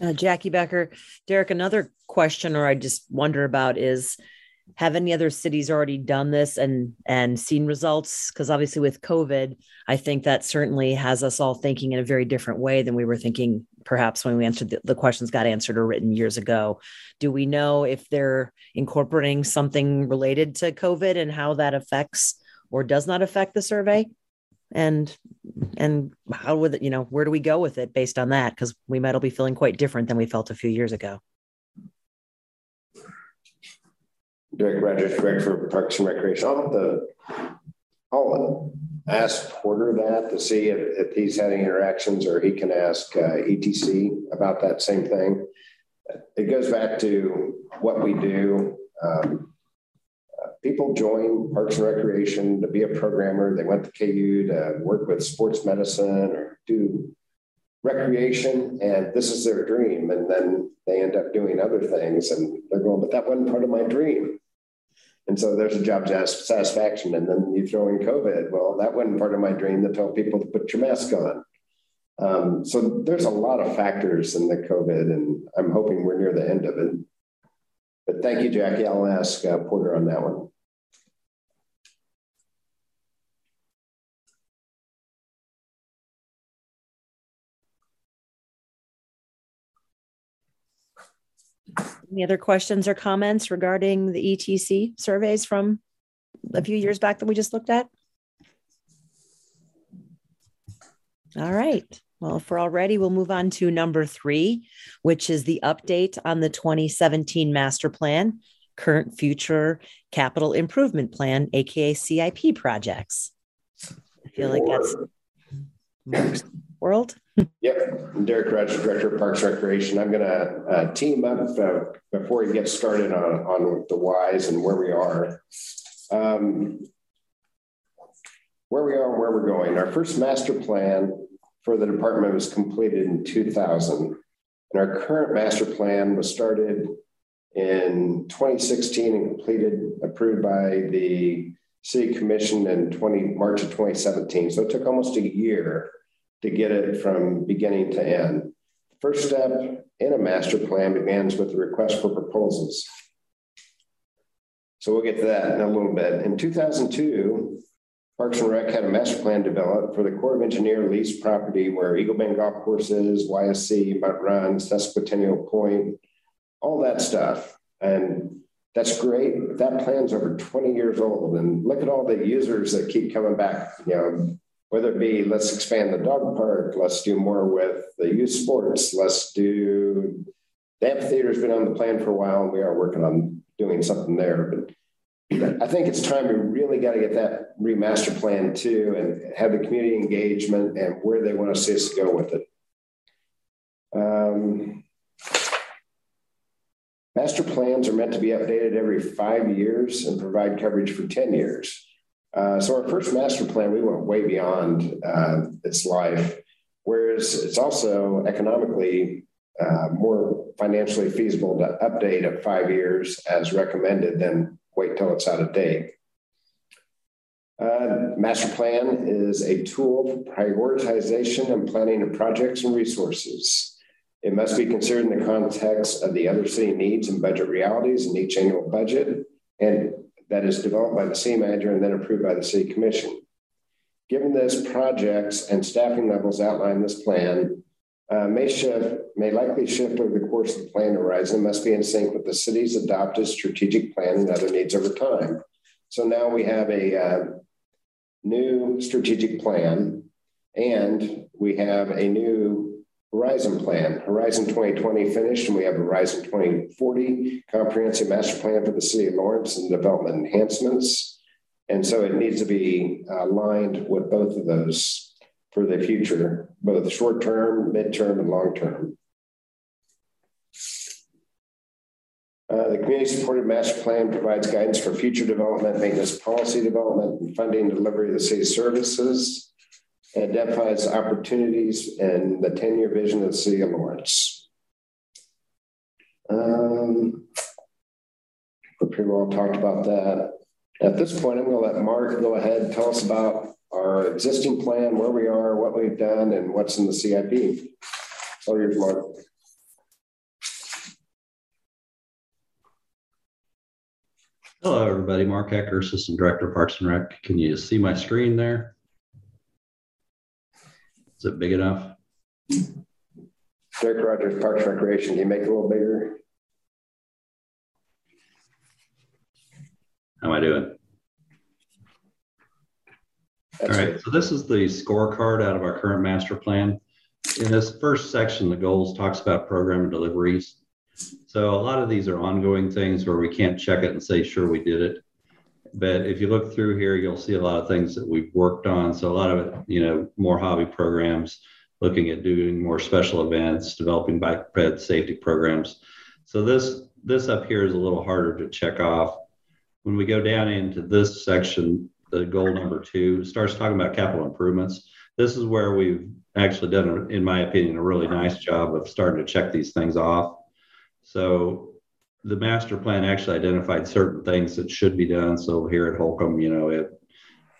Uh, Jackie Becker, Derek, another question or I just wonder about is have any other cities already done this and and seen results? Because obviously with COVID, I think that certainly has us all thinking in a very different way than we were thinking perhaps when we answered the, the questions got answered or written years ago. Do we know if they're incorporating something related to COVID and how that affects or does not affect the survey? And and how would it, you know, where do we go with it based on that? Because we might all be feeling quite different than we felt a few years ago. Derek Rogers, Director of Parks and Recreation. The, I'll ask Porter that to see if, if he's had any interactions or he can ask uh, ETC about that same thing. It goes back to what we do. Um, people join Parks and Recreation to be a programmer. They went to KU to work with sports medicine or do recreation, and this is their dream. And then they end up doing other things, and they're going, but that wasn't part of my dream. And so there's a job satisfaction. And then you throw in COVID. Well, that wasn't part of my dream to tell people to put your mask on. Um, so there's a lot of factors in the COVID, and I'm hoping we're near the end of it. But thank you, Jackie. I'll ask uh, Porter on that one. Any other questions or comments regarding the ETC surveys from a few years back that we just looked at? All right. Well, if we're all ready, we'll move on to number three, which is the update on the 2017 master plan, current future capital improvement plan, AKA CIP projects. I feel like that's world. Yep, Derek Rogers, Director of Parks Recreation. I'm going to uh, team up uh, before we get started on, on the whys and where we are. Um, where we are and where we're going. Our first master plan for the department was completed in 2000. And our current master plan was started in 2016 and completed, approved by the city commission in 20 March of 2017. So it took almost a year to get it from beginning to end. First step in a master plan begins with the request for proposals. So we'll get to that in a little bit. In 2002, Parks and Rec had a master plan developed for the Corps of Engineer leased property where Eagle Bend Golf Courses, YSC, Mutt Run, Sesquicentennial Point, all that stuff. And that's great. That plan's over 20 years old. And look at all the users that keep coming back. You know, whether it be let's expand the dog park, let's do more with the youth sports, let's do the amphitheater's been on the plan for a while and we are working on doing something there. But I think it's time we really got to get that remaster plan too and have the community engagement and where they want to see us go with it. Um, master plans are meant to be updated every five years and provide coverage for 10 years. Uh, so our first master plan, we went way beyond uh, its life, whereas it's also economically uh, more financially feasible to update at five years as recommended than wait till it's out of date. Uh, master plan is a tool for prioritization and planning of projects and resources. It must be considered in the context of the other city needs and budget realities in each annual budget and that is developed by the city manager and then approved by the city commission. Given this projects and staffing levels outlined in this plan, uh, may shift, may likely shift over the course of the plan horizon, must be in sync with the city's adopted strategic plan and other needs over time. So now we have a uh, new strategic plan and we have a new Horizon Plan. Horizon 2020 finished, and we have Horizon 2040 comprehensive master plan for the city of Lawrence and development enhancements. And so it needs to be aligned with both of those for the future, both short term, mid-term, and long term. Uh, the community supported master plan provides guidance for future development, maintenance policy development, and funding delivery of the city's services identifies opportunities and the 10 year vision of the city of Lawrence. Um, we pretty well talked about that. At this point, I'm going to let Mark go ahead and tell us about our existing plan, where we are, what we've done, and what's in the CIP. So here's Mark. Hello, everybody. Mark Hecker, Assistant Director Parks and Rec. Can you see my screen there? Is it big enough? Derek Rogers, Parks Recreation. Can you make it a little bigger? How am I doing? That's All right, so this is the scorecard out of our current master plan. In this first section, the goals talks about program and deliveries. So a lot of these are ongoing things where we can't check it and say, sure, we did it. But if you look through here, you'll see a lot of things that we've worked on. So a lot of it, you know, more hobby programs, looking at doing more special events, developing bike ped safety programs. So this this up here is a little harder to check off. When we go down into this section, the goal number two starts talking about capital improvements. This is where we've actually done, in my opinion, a really nice job of starting to check these things off. So the master plan actually identified certain things that should be done. So here at Holcom, you know, at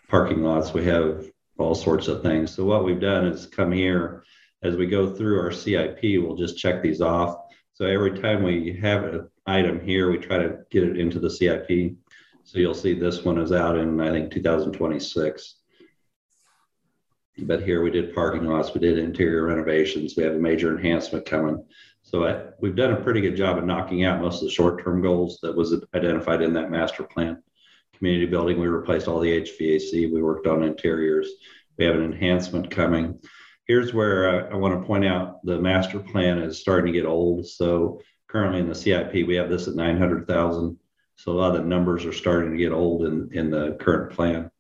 parking lots, we have all sorts of things. So what we've done is come here as we go through our CIP, we'll just check these off. So every time we have an item here, we try to get it into the CIP. So you'll see this one is out in, I think, 2026. But here we did parking lots, we did interior renovations, we have a major enhancement coming. So I, we've done a pretty good job of knocking out most of the short-term goals that was identified in that master plan. Community building, we replaced all the HVAC, we worked on interiors. We have an enhancement coming. Here's where I, I want to point out the master plan is starting to get old. So currently in the CIP, we have this at 900,000. So a lot of the numbers are starting to get old in, in the current plan.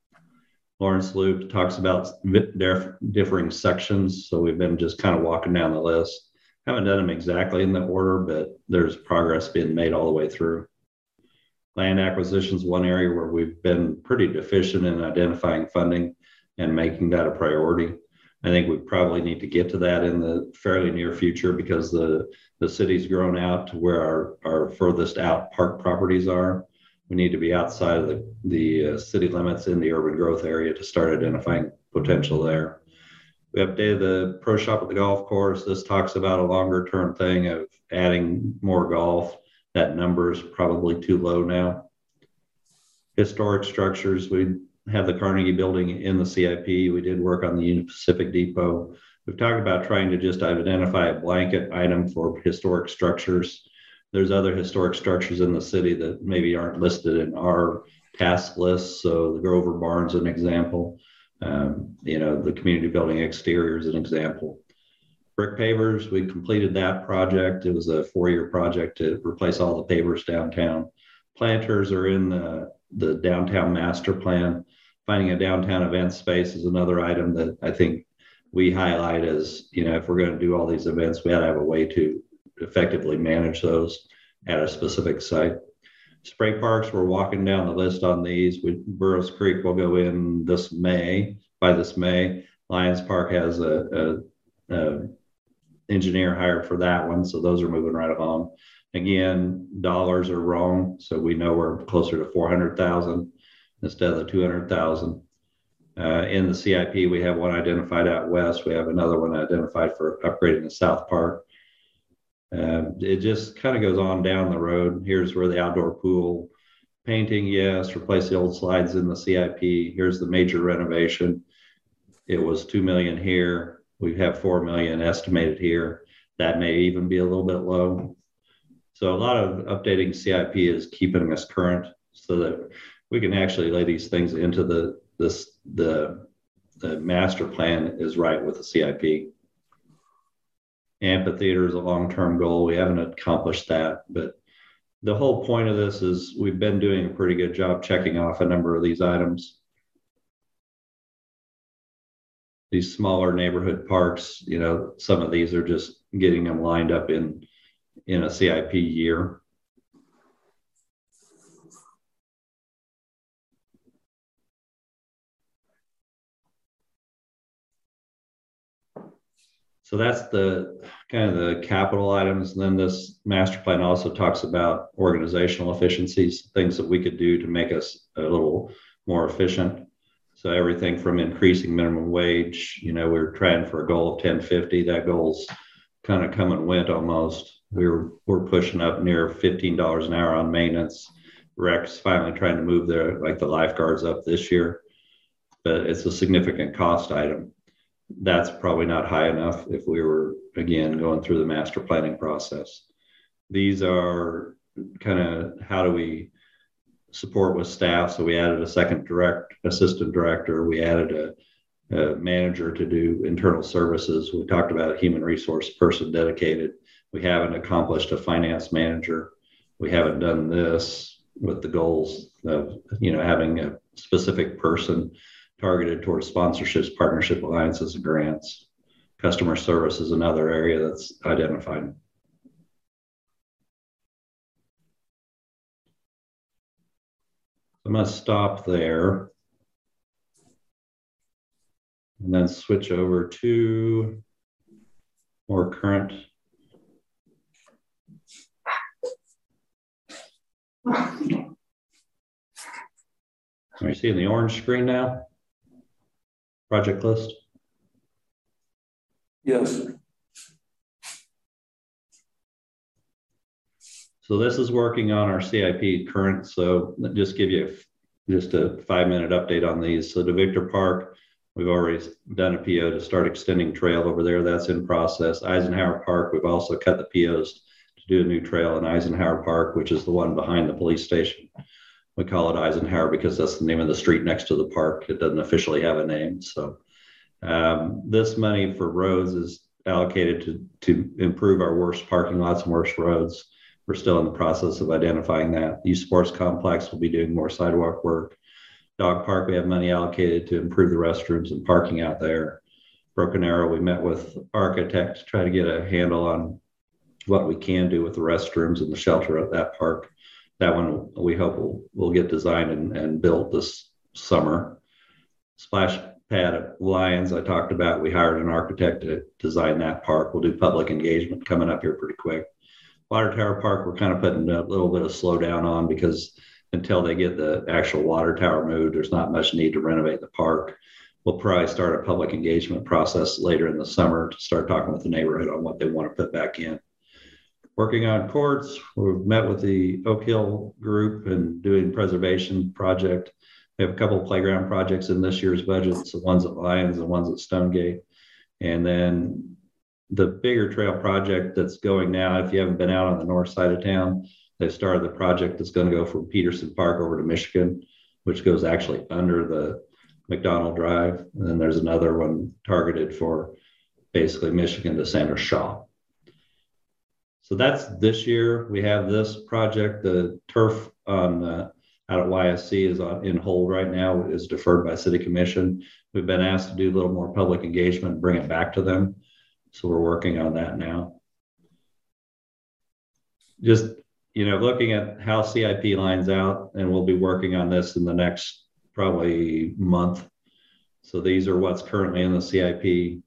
Lawrence Loop talks about differing sections. So we've been just kind of walking down the list. Haven't done them exactly in the order, but there's progress being made all the way through. Land acquisition is one area where we've been pretty deficient in identifying funding and making that a priority. I think we probably need to get to that in the fairly near future because the, the city's grown out to where our, our furthest out park properties are. We need to be outside of the, the uh, city limits in the urban growth area to start identifying potential there. We updated the pro shop at the golf course. This talks about a longer term thing of adding more golf. That number is probably too low now. Historic structures, we have the Carnegie building in the CIP. We did work on the Union Pacific Depot. We've talked about trying to just identify a blanket item for historic structures. There's other historic structures in the city that maybe aren't listed in our task list. So the Grover Barn's an example. Um, you know, the community building exterior is an example. Brick pavers, we completed that project. It was a four-year project to replace all the pavers downtown. Planters are in the, the downtown master plan. Finding a downtown event space is another item that I think we highlight as, you know, if we're going to do all these events, we ought to have a way to effectively manage those at a specific site. Spray parks, we're walking down the list on these. We, Burroughs Creek will go in this May, by this May. Lions Park has a, a, a engineer hired for that one. So those are moving right along. Again, dollars are wrong. So we know we're closer to 400,000 instead of the 200,000. Uh, in the CIP, we have one identified out west. We have another one identified for upgrading the South Park. Uh, it just kind of goes on down the road. Here's where the outdoor pool painting, yes, replace the old slides in the CIP. Here's the major renovation. It was 2 million here. We have 4 million estimated here. That may even be a little bit low. So a lot of updating CIP is keeping us current so that we can actually lay these things into the this the the master plan is right with the CIP amphitheater is a long-term goal. We haven't accomplished that, but the whole point of this is we've been doing a pretty good job checking off a number of these items. These smaller neighborhood parks, you know, some of these are just getting them lined up in in a CIP year. So that's the kind of the capital items. And then this master plan also talks about organizational efficiencies, things that we could do to make us a little more efficient. So everything from increasing minimum wage, you know, we are trying for a goal of 1050. That goal's kind of come and went almost. We are we're pushing up near $15 an hour on maintenance. Rex finally trying to move their like the lifeguards up this year, but it's a significant cost item. That's probably not high enough if we were again going through the master planning process. These are kind of how do we support with staff. So we added a second direct assistant director. We added a, a, manager to do internal services. We talked about a human resource person dedicated. We haven't accomplished a finance manager. We haven't done this with the goals of you know having a specific person targeted towards sponsorships, partnership alliances, and grants. Customer service is another area that's identified. I'm going to stop there and then switch over to more current. Are you seeing the orange screen now? Project list? Yes. So this is working on our CIP current. So let just give you just a five minute update on these. So the Victor Park, we've already done a PO to start extending trail over there. That's in process. Eisenhower Park, we've also cut the POs to do a new trail in Eisenhower Park, which is the one behind the police station. We call it Eisenhower because that's the name of the street next to the park. It doesn't officially have a name. So um, this money for roads is allocated to, to improve our worst parking lots and worst roads. We're still in the process of identifying that. Youth Sports Complex will be doing more sidewalk work. Dog Park, we have money allocated to improve the restrooms and parking out there. Broken Arrow, we met with architect to try to get a handle on what we can do with the restrooms and the shelter at that park. That one we hope will, will get designed and, and built this summer. Splash pad at Lions, I talked about. We hired an architect to design that park. We'll do public engagement coming up here pretty quick. Water Tower Park, we're kind of putting a little bit of slowdown on because until they get the actual water tower moved, there's not much need to renovate the park. We'll probably start a public engagement process later in the summer to start talking with the neighborhood on what they want to put back in. Working on courts, we've met with the Oak Hill group and doing preservation project. We have a couple playground projects in this year's budget, so ones at Lions and ones at Stonegate. And then the bigger trail project that's going now, if you haven't been out on the north side of town, they started the project that's going to go from Peterson Park over to Michigan, which goes actually under the McDonald Drive. And then there's another one targeted for basically Michigan to Sandra Shaw. So that's this year. We have this project. The turf on uh, out at YSC is on, in hold right now. is deferred by City Commission. We've been asked to do a little more public engagement, bring it back to them. So we're working on that now. Just, you know, looking at how CIP lines out, and we'll be working on this in the next probably month. So these are what's currently in the CIP.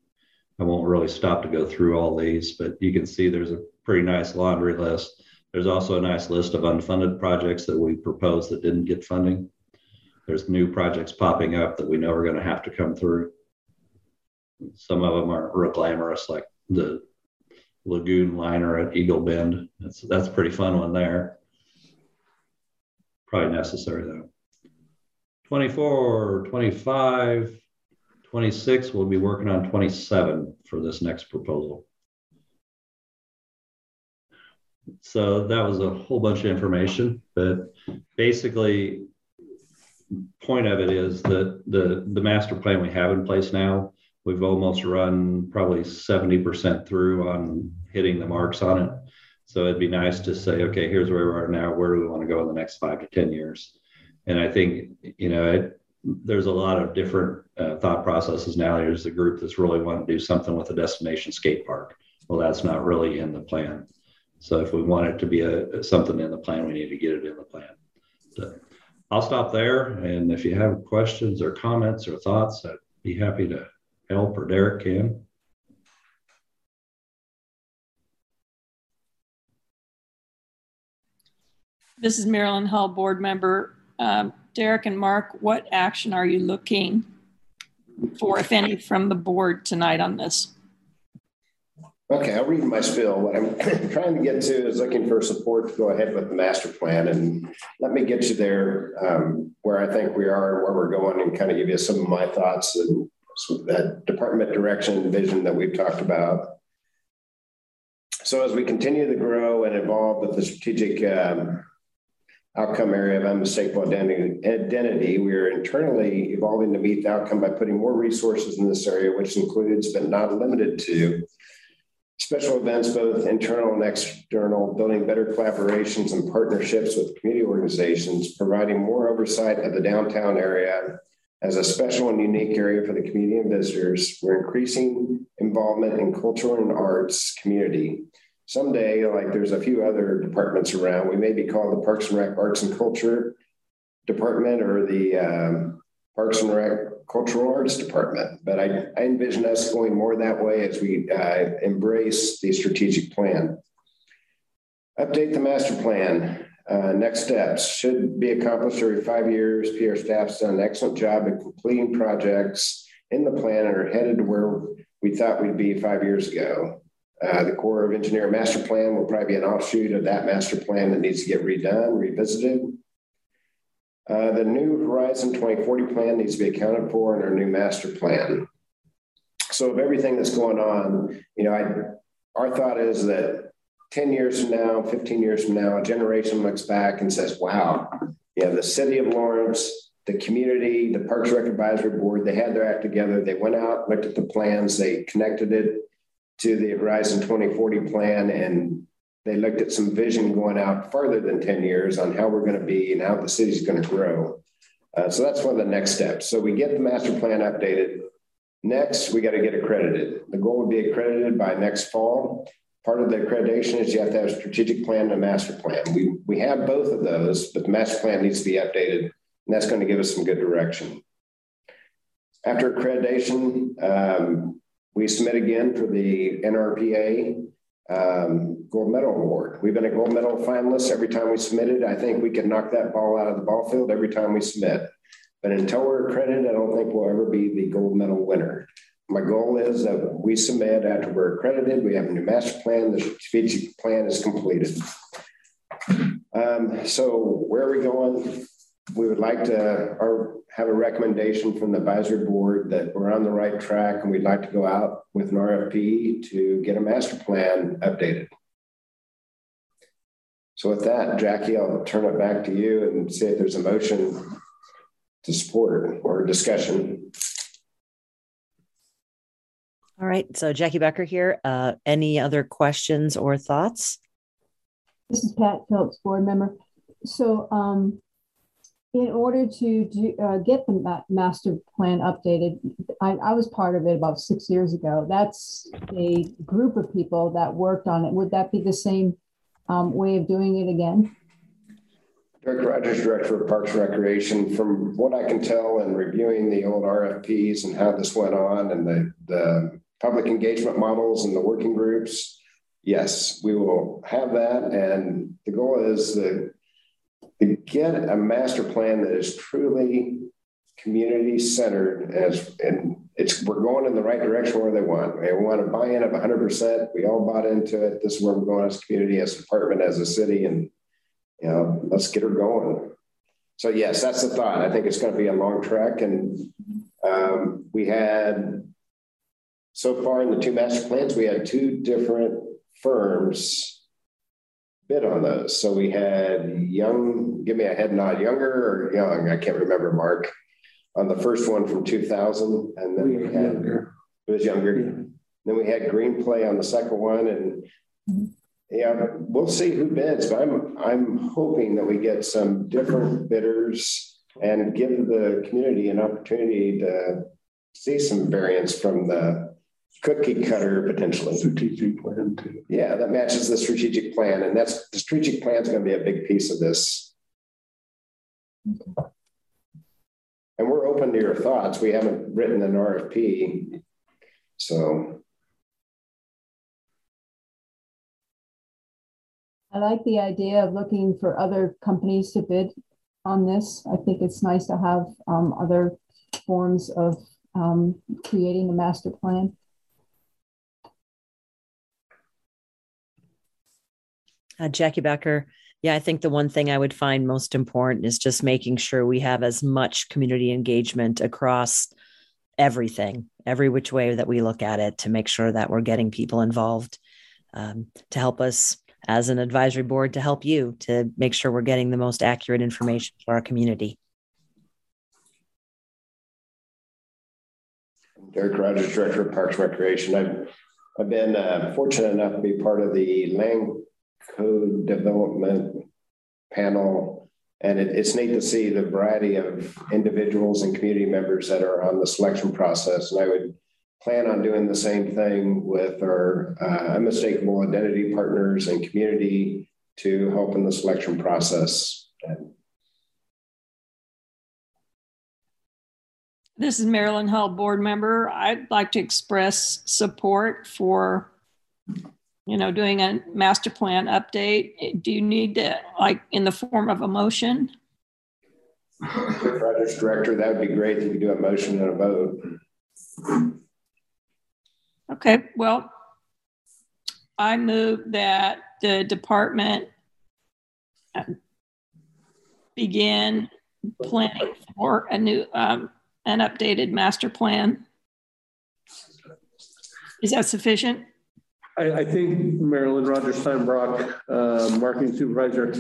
I won't really stop to go through all these, but you can see there's a pretty nice laundry list. There's also a nice list of unfunded projects that we proposed that didn't get funding. There's new projects popping up that we know are going to have to come through. Some of them aren't real glamorous, like the lagoon liner at Eagle Bend. That's that's a pretty fun one there. Probably necessary though. 24, 25, 26, we'll be working on 27 for this next proposal. So that was a whole bunch of information, but basically, point of it is that the the master plan we have in place now We've almost run probably 70% through on hitting the marks on it. So it'd be nice to say, okay, here's where we are now. Where do we want to go in the next five to 10 years? And I think, you know, it, there's a lot of different uh, thought processes now. There's a group that's really wanting to do something with a destination skate park. Well, that's not really in the plan. So if we want it to be a, something in the plan, we need to get it in the plan. So I'll stop there. And if you have questions or comments or thoughts, I'd be happy to help or Derek can. This is Marilyn Hull, board member. Um, Derek and Mark, what action are you looking for, if any, from the board tonight on this? Okay, I'll read my spill. What I'm <coughs> trying to get to is looking for support to go ahead with the master plan. And let me get you there um, where I think we are and where we're going and kind of give you some of my thoughts and that department direction vision that we've talked about. So as we continue to grow and evolve with the strategic um, outcome area of unmistakable identity, we are internally evolving to meet the outcome by putting more resources in this area, which includes but not limited to special events, both internal and external, building better collaborations and partnerships with community organizations, providing more oversight of the downtown area as a special and unique area for the community and visitors. We're increasing involvement in cultural and arts community. Someday, like there's a few other departments around, we may be called the Parks and Rec Arts and Culture Department or the um, Parks and Rec Cultural Arts Department. But I, I envision us going more that way as we uh, embrace the strategic plan. Update the master plan. Uh, next steps should be accomplished every five years. PR staff's done an excellent job at completing projects in the plan and are headed to where we thought we'd be five years ago. Uh, the Corps of Engineer master plan will probably be an offshoot of that master plan that needs to get redone, revisited. Uh, the new Horizon 2040 plan needs to be accounted for in our new master plan. So of everything that's going on, you know, I, our thought is that 10 years from now, 15 years from now, a generation looks back and says, wow, yeah, the city of Lawrence, the community, the Parks Rec Advisory Board, they had their act together. They went out, looked at the plans, they connected it to the Horizon 2040 plan, and they looked at some vision going out farther than 10 years on how we're going to be and how the city's going to grow. Uh, so that's one of the next steps. So we get the master plan updated. Next, we got to get accredited. The goal would be accredited by next fall. Part of the accreditation is you have to have a strategic plan and a master plan. We, we have both of those, but the master plan needs to be updated, and that's going to give us some good direction. After accreditation, um, we submit again for the NRPA um, gold medal award. We've been a gold medal finalist every time we submitted. I think we can knock that ball out of the ball field every time we submit. But until we're accredited, I don't think we'll ever be the gold medal winner. My goal is that we submit after we're accredited, we have a new master plan, the strategic plan is completed. Um, so where are we going? We would like to our, have a recommendation from the advisory board that we're on the right track and we'd like to go out with an RFP to get a master plan updated. So with that, Jackie, I'll turn it back to you and see if there's a motion to support or discussion. All right. So Jackie Becker here. Uh, any other questions or thoughts? This is Pat Phillips, board member. So um, in order to do, uh, get the ma master plan updated, I, I, was part of it about six years ago. That's a group of people that worked on it. Would that be the same um, way of doing it again? Director Rogers, Director of Parks and Recreation. From what I can tell and reviewing the old RFPs and how this went on and the, the public engagement models and the working groups, yes, we will have that. And the goal is to get a master plan that is truly community centered as and it's we're going in the right direction where they want. We want a buy-in of 100%. We all bought into it. This is where we're going as a community, as a department, as a city, and you know, let's get her going. So yes, that's the thought. I think it's going to be a long trek, and um, we had so far in the two master plans, we had two different firms bid on those. So we had young, give me a head nod, younger or young, I can't remember, Mark, on the first one from 2000. And then we, had, younger. it was younger. Yeah. Then we had GreenPlay on the second one. And mm-hmm. yeah, we'll see who bids, but I'm, I'm hoping that we get some different bidders and give the community an opportunity to see some variance from the cookie cutter potentially. Strategic plan too. Yeah, that matches the strategic plan. And that's the strategic plan is going to be a big piece of this. And we're open to your thoughts. We haven't written an RFP. So I like the idea of looking for other companies to bid on this. I think it's nice to have um, other forms of um, creating the master plan. Uh, Jackie Becker. Yeah, I think the one thing I would find most important is just making sure we have as much community engagement across everything, every which way that we look at it to make sure that we're getting people involved um, to help us as an advisory board to help you to make sure we're getting the most accurate information for our community. Derek Rogers, Director of Parks Recreation. I've, I've been uh, fortunate enough to be part of the land code development panel. And it, it's neat to see the variety of individuals and community members that are on the selection process. And I would plan on doing the same thing with our uh, unmistakable identity partners and community to help in the selection process. This is Marilyn Hull, board member. I'd like to express support for, you know, doing a master plan update. Do you need to, like, in the form of a motion? Project director, that would be great if you do a motion and a vote. Okay, well, I move that the department begin planning for a new, um, an updated master plan. Is that sufficient? I, I think Marilyn Rogers Steinbrock, uh, marketing supervisor,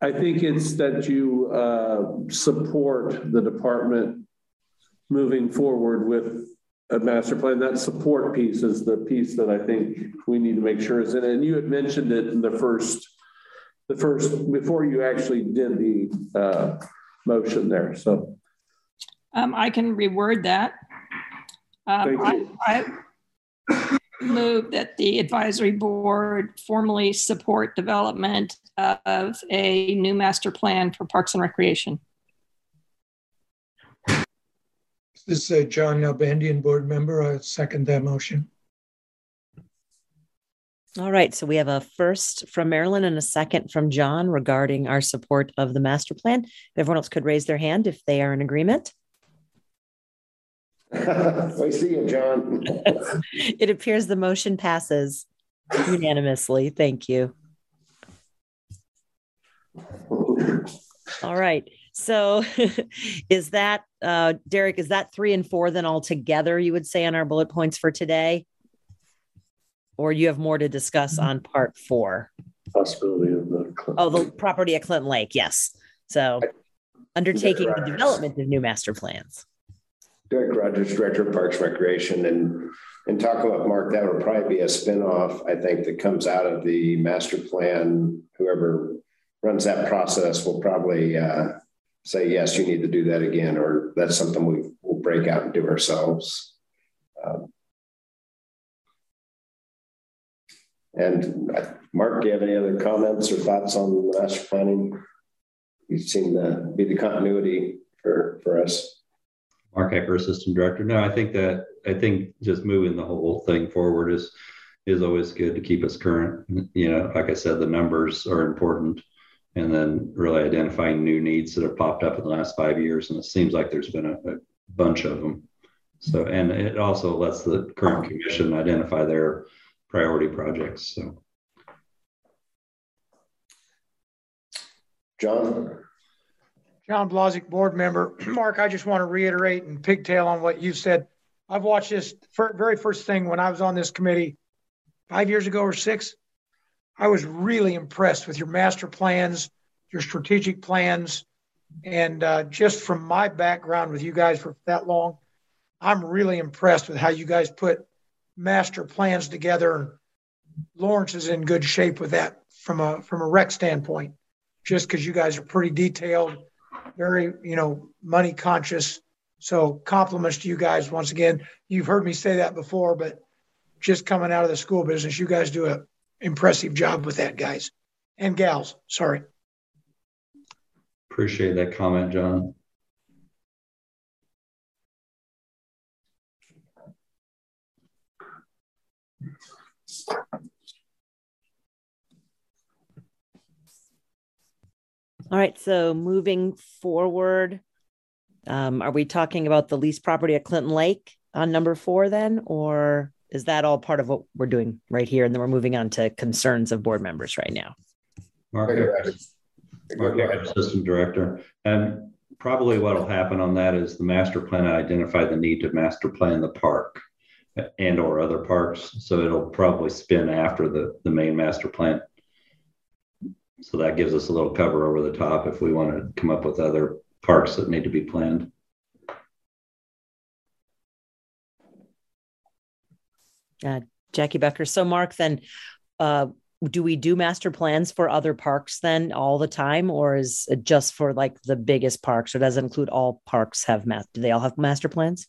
I think it's that you uh, support the department moving forward with a master plan. That support piece is the piece that I think we need to make sure is in. And you had mentioned it in the first, the first before you actually did the uh, motion there. So um, I can reword that. Um, I, I move that the advisory board formally support development of a new master plan for Parks and Recreation. This is uh, John Nalbandian, board member. I second that motion. All right. So we have a first from Marilyn and a second from John regarding our support of the master plan. If everyone else could raise their hand if they are in agreement. <laughs> I see you, John. <laughs> it appears the motion passes unanimously. Thank you. All right. So <laughs> is that, uh, Derek, is that three and four then all together, you would say, on our bullet points for today? Or you have more to discuss on part four? Possibility of the. Oh, the property at Clinton Lake. Yes. So undertaking the development of new master plans. Derek Rogers, Director of Parks Recreation, and and talking about Mark, that would probably be a spinoff, I think, that comes out of the master plan. Whoever runs that process will probably uh, say, yes, you need to do that again, or that's something we will break out and do ourselves. Um, and uh, Mark, do you have any other comments or thoughts on the master planning? You seem to be the continuity for, for us. Mark Hecker, Assistant Director. No, I think that I think just moving the whole thing forward is is always good to keep us current. You know, like I said, the numbers are important, and then really identifying new needs that have popped up in the last five years, and it seems like there's been a, a bunch of them. So, and it also lets the current commission identify their priority projects. So, John. John Blazik, board member. <clears throat> Mark, I just want to reiterate and pigtail on what you said. I've watched this very first thing when I was on this committee five years ago or six. I was really impressed with your master plans, your strategic plans. And uh, just from my background with you guys for that long, I'm really impressed with how you guys put master plans together. Lawrence is in good shape with that from a from a rec standpoint, just because you guys are pretty detailed very, you know, money conscious. So compliments to you guys once again. You've heard me say that before, but just coming out of the school business, you guys do an impressive job with that, guys and gals. Sorry. Appreciate that comment, John. All right. So moving forward, um, are we talking about the lease property at Clinton Lake on number four then, or is that all part of what we're doing right here? And then we're moving on to concerns of board members right now. Mark, Mark Assistant Director. And probably what will happen on that is the master plan identified the need to master plan the park and or other parks. So it'll probably spin after the, the main master plan. So that gives us a little cover over the top if we want to come up with other parks that need to be planned. Uh, Jackie Becker. So, Mark, then uh, do we do master plans for other parks then all the time, or is it just for like the biggest parks, or does it include all parks have math? Do they all have master plans?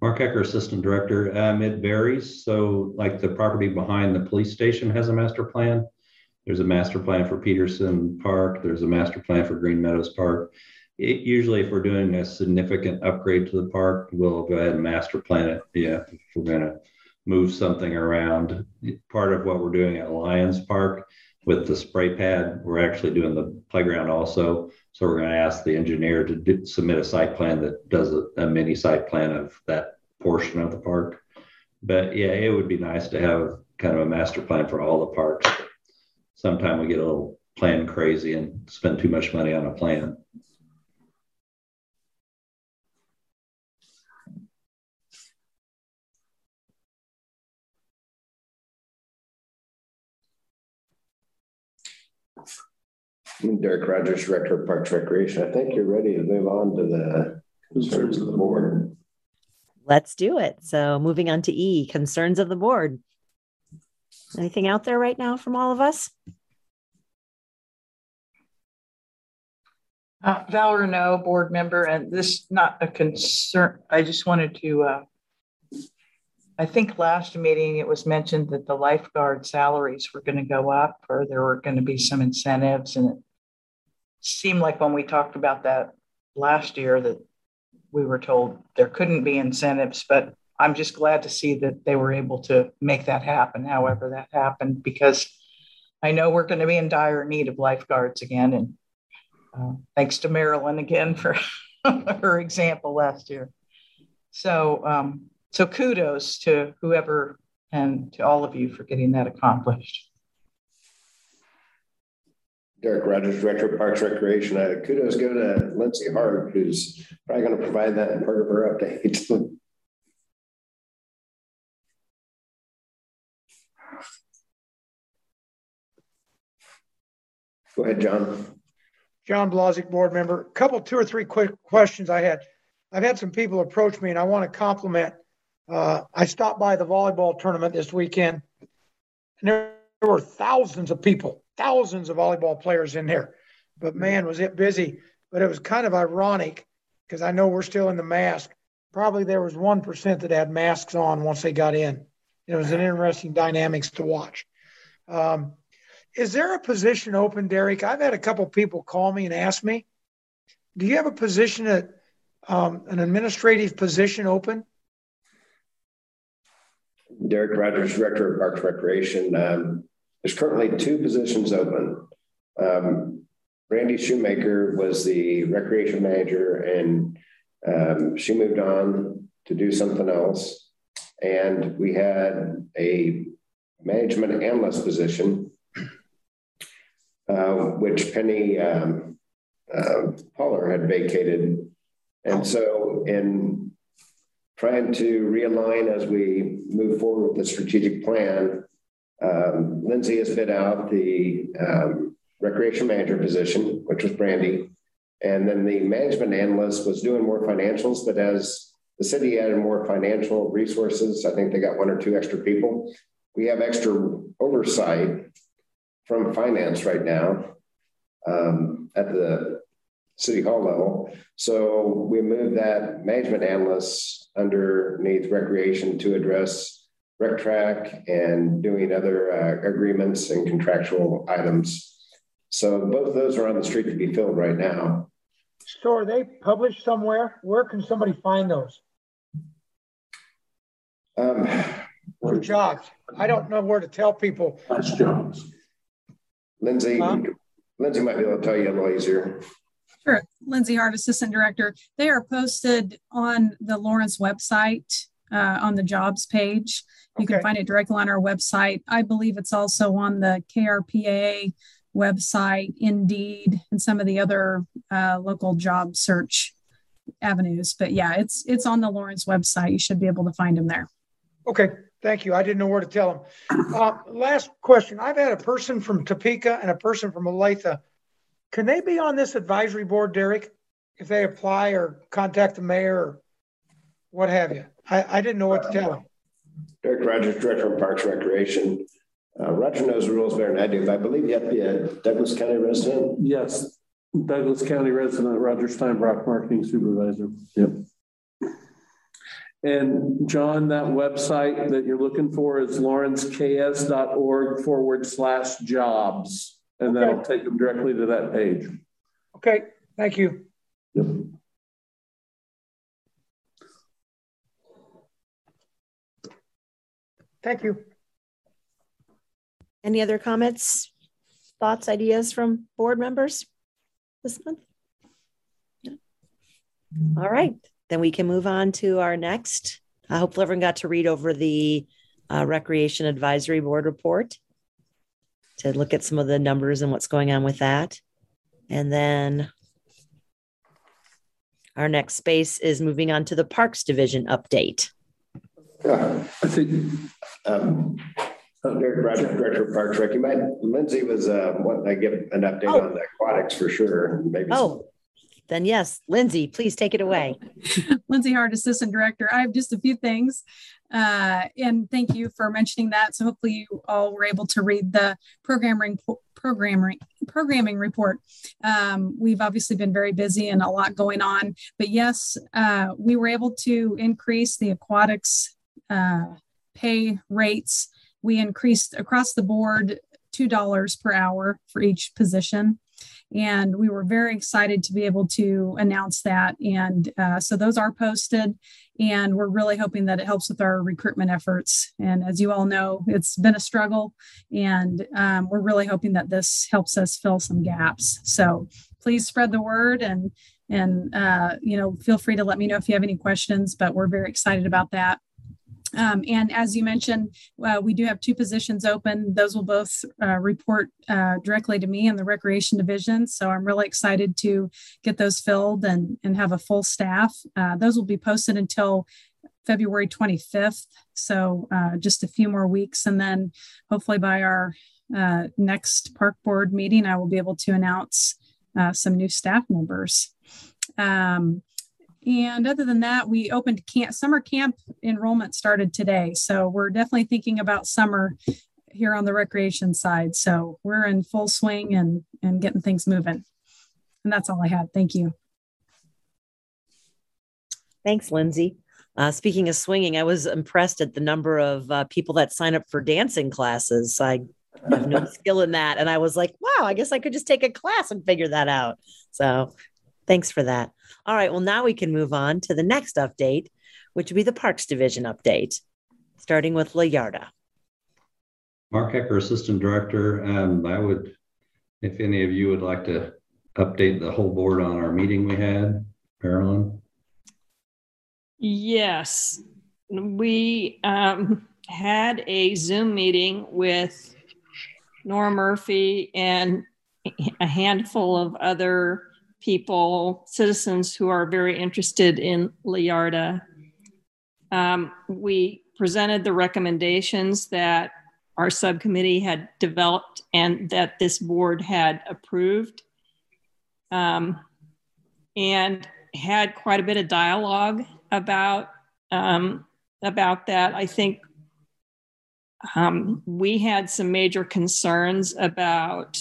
Mark Hecker, Assistant Director. Um, it varies. So, like the property behind the police station has a master plan. There's a master plan for Peterson Park. There's a master plan for Green Meadows Park. It, usually, if we're doing a significant upgrade to the park, we'll go ahead and master plan it. Yeah, if we're going to move something around. Part of what we're doing at Lions Park with the spray pad, we're actually doing the playground also. So we're going to ask the engineer to do, submit a site plan that does a, a mini site plan of that portion of the park. But yeah, it would be nice to have kind of a master plan for all the parks sometime we get a little plan crazy and spend too much money on a plan. Derek Rogers, Director of Parks Recreation. I think you're ready to move on to the concerns of the board. Let's do it. So moving on to E, concerns of the board. Anything out there right now from all of us? Uh, Val Renault, board member, and this not a concern. I just wanted to, uh, I think last meeting it was mentioned that the lifeguard salaries were going to go up or there were going to be some incentives. And it seemed like when we talked about that last year that we were told there couldn't be incentives, but I'm just glad to see that they were able to make that happen, however that happened, because I know we're going to be in dire need of lifeguards again. And uh, thanks to Marilyn again for <laughs> her example last year. So, um, so kudos to whoever and to all of you for getting that accomplished. Derek Rogers, Director of Parks Recreation. Uh, kudos go to Lindsay Hart, who's probably going to provide that in part of her update. <laughs> Go ahead, John. John Blazik, board member. A couple, two or three quick questions I had. I've had some people approach me and I want to compliment. Uh, I stopped by the volleyball tournament this weekend and there were thousands of people, thousands of volleyball players in there. But man, was it busy. But it was kind of ironic because I know we're still in the mask. Probably there was 1% that had masks on once they got in. It was an interesting dynamics to watch. Um, is there a position open, Derek? I've had a couple people call me and ask me, do you have a position at um, an administrative position open? Derek Rogers, Director of Parks Recreation. Um, there's currently two positions open. Um, Randy Shoemaker was the recreation manager, and um, she moved on to do something else. And we had a management analyst position uh, which Penny um, uh, Poller had vacated. And so, in trying to realign as we move forward with the strategic plan, um, Lindsay has bid out the um, recreation manager position, which was Brandy. And then the management analyst was doing more financials, but as the city added more financial resources, I think they got one or two extra people. We have extra oversight from finance right now um, at the city hall level. So we moved that management analyst underneath recreation to address RecTrac and doing other uh, agreements and contractual items. So both of those are on the street to be filled right now. So are they published somewhere? Where can somebody find those? Um, For jobs. I don't know where to tell people. That's jobs. Lindsay, huh? Lindsay might be able to tell you a little easier. Sure. Lindsay Hart, Assistant Director. They are posted on the Lawrence website uh, on the jobs page. You okay. can find it directly on our website. I believe it's also on the KRPA website, Indeed, and some of the other uh, local job search avenues. But yeah, it's it's on the Lawrence website. You should be able to find them there. Okay, thank you. I didn't know where to tell them. Uh, last question. I've had a person from Topeka and a person from Olathe. Can they be on this advisory board, Derek, if they apply or contact the mayor or what have you? I, I didn't know what to tell them. Derek Rogers, Director of Parks Recreation. Uh, Roger knows the rules better than I do. I believe you have to be a Douglas County resident. Yes, Douglas County resident, Roger Steinbrock, Marketing Supervisor. Yep. And John, that website that you're looking for is lawrenceks.org forward slash jobs. And Okay. that'll take them directly to that page. Okay, thank you. Yep. Thank you. Any other comments, thoughts, ideas from board members this month? No? All right, then we can move on to our next. I hope everyone got to read over the uh, Recreation Advisory Board report to look at some of the numbers and what's going on with that. And then our next space is moving on to the Parks Division update. Yeah, I think um, Derek Rogers, Director of Parks Rec. You might, Lindsay was uh, wanting to give an update Oh. on the aquatics for sure. Maybe. Oh, then yes, Lindsay, please take it away. <laughs> Lindsay Hart, Assistant Director. I have just a few things. Uh, and thank you for mentioning that. So hopefully you all were able to read the programming programming programming report. Um, we've obviously been very busy and a lot going on, but yes, uh, we were able to increase the aquatics uh, pay rates. We increased across the board two dollars per hour for each position. And we were very excited to be able to announce that. And uh, so those are posted, and we're really hoping that it helps with our recruitment efforts. And as you all know, it's been a struggle, and um, we're really hoping that this helps us fill some gaps. So please spread the word and and uh, you know feel free to let me know if you have any questions. But we're very excited about that. Um, and as you mentioned, uh, we do have two positions open. Those will both uh, report uh, directly to me in the recreation division. So I'm really excited to get those filled and, and have a full staff. Uh, those will be posted until February 25th. So uh, just a few more weeks. And then hopefully by our uh, next park board meeting, I will be able to announce some new staff members. Um, and other than that, we opened camp, summer camp enrollment started today. So we're definitely thinking about summer here on the recreation side. So we're in full swing and, and getting things moving. And that's all I had. Thank you. Thanks, Lindsay. Uh, speaking of swinging, I was impressed at the number of uh, people that sign up for dancing classes. I have no <laughs> skill in that. And I was like, wow, I guess I could just take a class and figure that out. So thanks for that. All right. Well, now we can move on to the next update, which would be the Parks Division update, starting with La Yarda. Mark Hecker, Assistant Director. Um, I would, if any of you would like to update the whole board on our meeting we had, Marilyn. Yes, we um, had a Zoom meeting with Nora Murphy and a handful of other people, citizens who are very interested in La Yarda. Um, we presented the recommendations that our subcommittee had developed and that this board had approved. Um, and had quite a bit of dialogue about um, about that. I think um, we had some major concerns about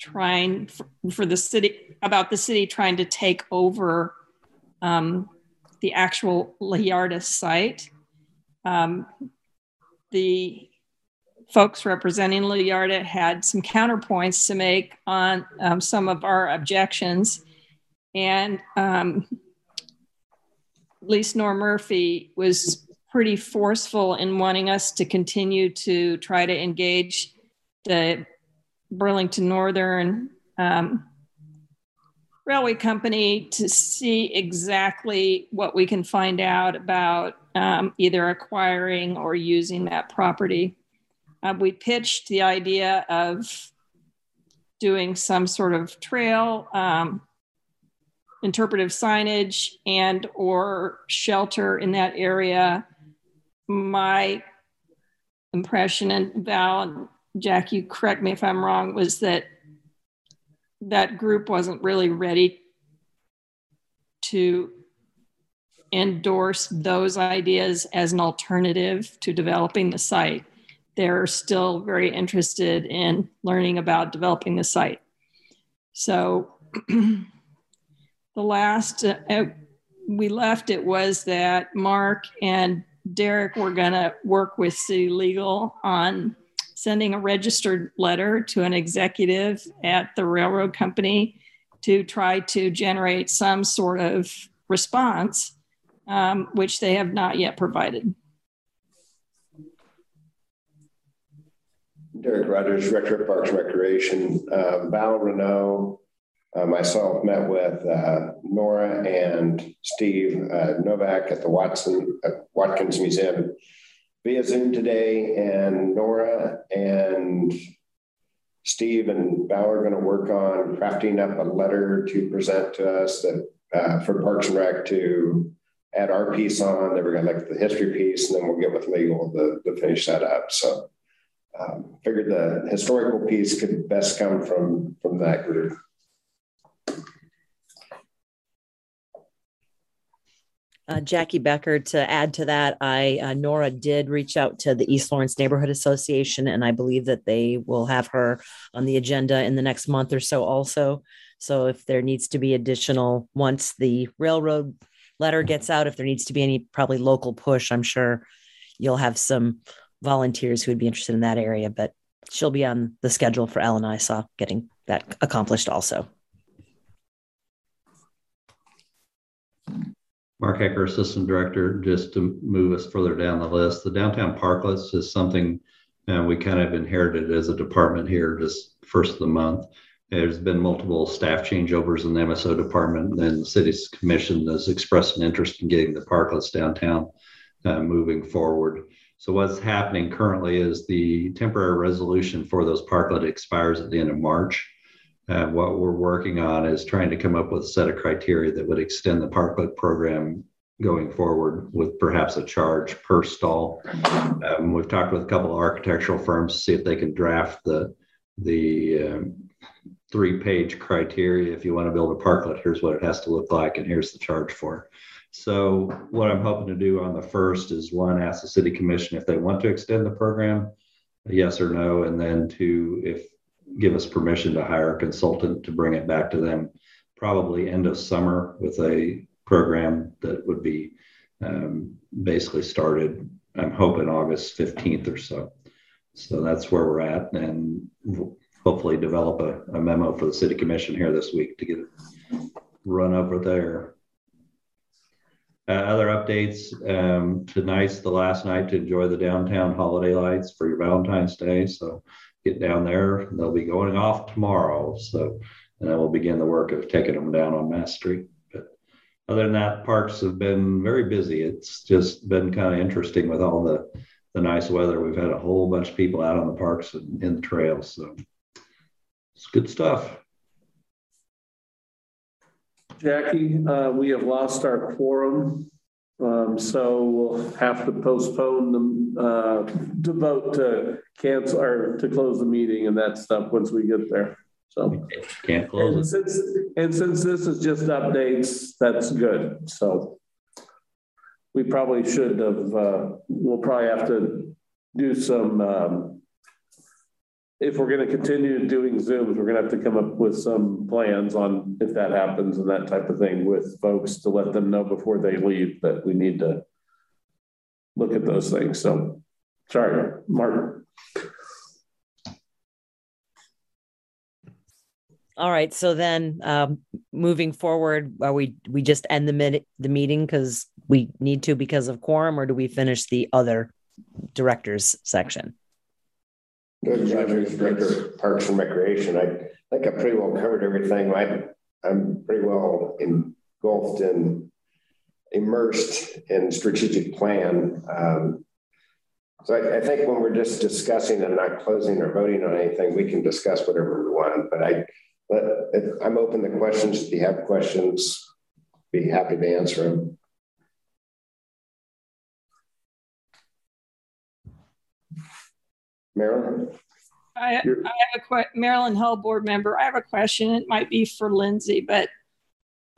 trying for, for, the city about the city trying to take over um, the actual La Yarda site. Um, the folks representing La Yarda had some counterpoints to make on um, some of our objections. And um, Lise Nor Murphy was pretty forceful in wanting us to continue to try to engage the Burlington Northern um, Railway Company to see exactly what we can find out about um, either acquiring or using that property. Uh, we pitched the idea of doing some sort of trail, um, interpretive signage, and or shelter in that area. My impression, and Val, Jack, you correct me if I'm wrong, was that that group wasn't really ready to endorse those ideas as an alternative to developing the site. They're still very interested in learning about developing the site. So <clears throat> the last uh, we left it was that Mark and Derek were going to work with City Legal on sending a registered letter to an executive at the railroad company to try to generate some sort of response, um, which they have not yet provided. Derek Rogers, Director of Parks and Recreation. Uh, Val Renault, uh, myself met with uh, Nora and Steve uh, Novak at the Watson uh, Watkins Museum via Zoom today, and Nora and Steve and Val are going to work on crafting up a letter to present to us that uh, for Parks and Rec to add our piece on. Then we're going to look at the history piece, and then we'll get with legal to, to finish that up. So, um, figured the historical piece could best come from from that group. Uh, Jackie Becker, to add to that, I uh, Nora did reach out to the East Lawrence Neighborhood Association, and I believe that they will have her on the agenda in the next month or so, also. So if there needs to be additional, once the railroad letter gets out, if there needs to be any probably local push, I'm sure you'll have some volunteers who would be interested in that area. But she'll be on the schedule for Ellen I saw getting that accomplished also. Mark Hecker, Assistant Director, just to move us further down the list. The downtown parklets is something uh, we kind of inherited as a department here just first of the month. There's been multiple staff changeovers in the MSO department, and the city's commission has expressed an interest in getting the parklets downtown uh, moving forward. So what's happening currently is the temporary resolution for those parklet expires at the end of March. Uh, what we're working on is trying to come up with a set of criteria that would extend the parklet program going forward with perhaps a charge per stall. Um, we've talked with a couple of architectural firms to see if they can draft the the um, three page criteria. If you want to build a parklet, here's what it has to look like, and here's the charge for it. So, what I'm hoping to do on the first is one, ask the city commission if they want to extend the program, yes or no, and then two, if give us permission to hire a consultant to bring it back to them probably end of summer with a program that would be um, basically started i'm hoping august 15th or so. So that's where we're at and hopefully develop a, a memo for the city commission here this week to get it run over there. Uh, other updates um, tonight's the last night to enjoy the downtown holiday lights for your valentine's day so get down there. They'll be going off tomorrow. So, and then we'll begin the work of taking them down on Mass Street. But other than that, parks have been very busy. It's just been kind of interesting with all the, the nice weather. We've had a whole bunch of people out on the parks and in the trails. So it's good stuff. Jackie, uh, we have lost our quorum. Um, so we'll have to postpone the, uh, to vote to cancel or to close the meeting and that stuff once we get there. So can't close and it. Since, and since this is just updates, that's good. So we probably should have, uh, we'll probably have to do some um, if we're going to continue doing Zooms, we're going to have to come up with some plans on if that happens and that type of thing with folks to let them know before they leave that we need to look at those things. So, sorry, Martin. All right. So then, um, moving forward, are we we just end the minute the meeting because we need to because of quorum, or do we finish the other directors section? Good, Director Parks and Recreation. I think I pretty well covered everything. I, I'm pretty well engulfed and immersed in strategic plan. Um, So I, I think when we're just discussing and not closing or voting on anything, we can discuss whatever we want. But I, but I'm open to questions. If you have questions, be happy to answer them. Marilyn? I, I have a question, Marilyn Hull board member. I have a question. It might be for Lindsay, but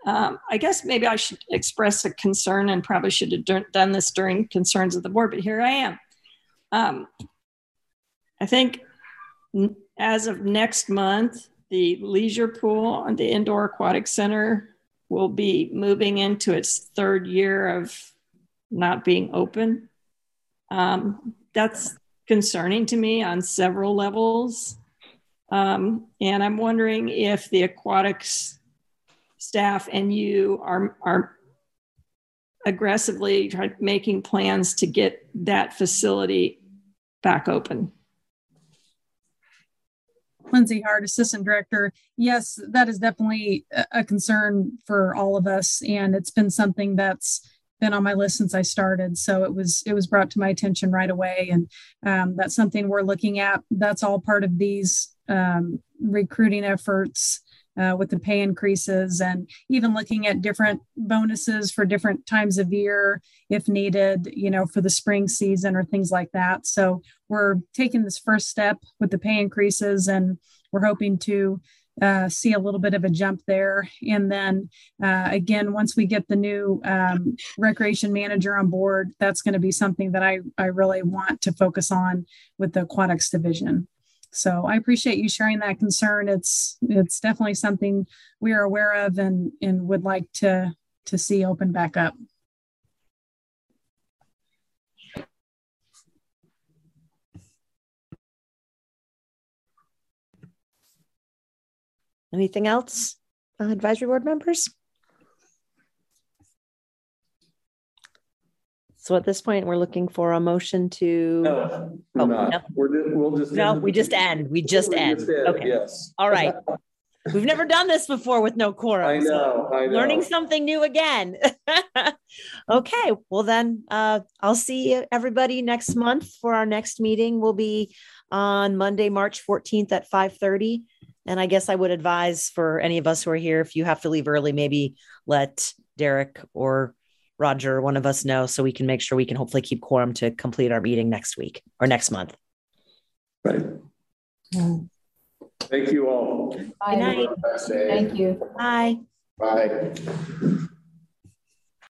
um, I guess maybe I should express a concern and probably should have done this during concerns of the board, but here I am. Um, I think as of next month, the leisure pool and the indoor aquatic center will be moving into its third year of not being open. Um, that's concerning to me on several levels. Um, and I'm wondering if the aquatics staff and you are, are aggressively making plans to get that facility back open. Lindsay Hart, Assistant Director. Yes, that is definitely a concern for all of us, and it's been something that's been on my list since I started. So it was it was brought to my attention right away, and um, that's something we're looking at. That's all part of these um, recruiting efforts uh, with the pay increases, and even looking at different bonuses for different times of year if needed. You know, for the spring season or things like that. So we're taking this first step with the pay increases, and we're hoping to uh, see a little bit of a jump there. And then uh, again, once we get the new um, recreation manager on board, that's going to be something that I, I really want to focus on with the aquatics division. So I appreciate you sharing that concern. It's it's definitely something we are aware of and and would like to to see open back up. Anything else, uh, advisory board members? So at this point, we're looking for a motion to. No, oh, no. We're just, we'll just. No, we just end. We just we end. End. Okay. Yes. All right. We've never done this before with no quorum. I know. So I know. Learning something new again. <laughs> okay. Well, then uh, I'll see everybody next month for our next meeting. Will be on Monday, March 14th at 5 30. And I guess I would advise for any of us who are here, if you have to leave early, maybe let Derek or Roger, one of us know so we can make sure we can hopefully keep quorum to complete our meeting next week or next month. Right. Thank you all. Good night. Thank you. Bye. Bye.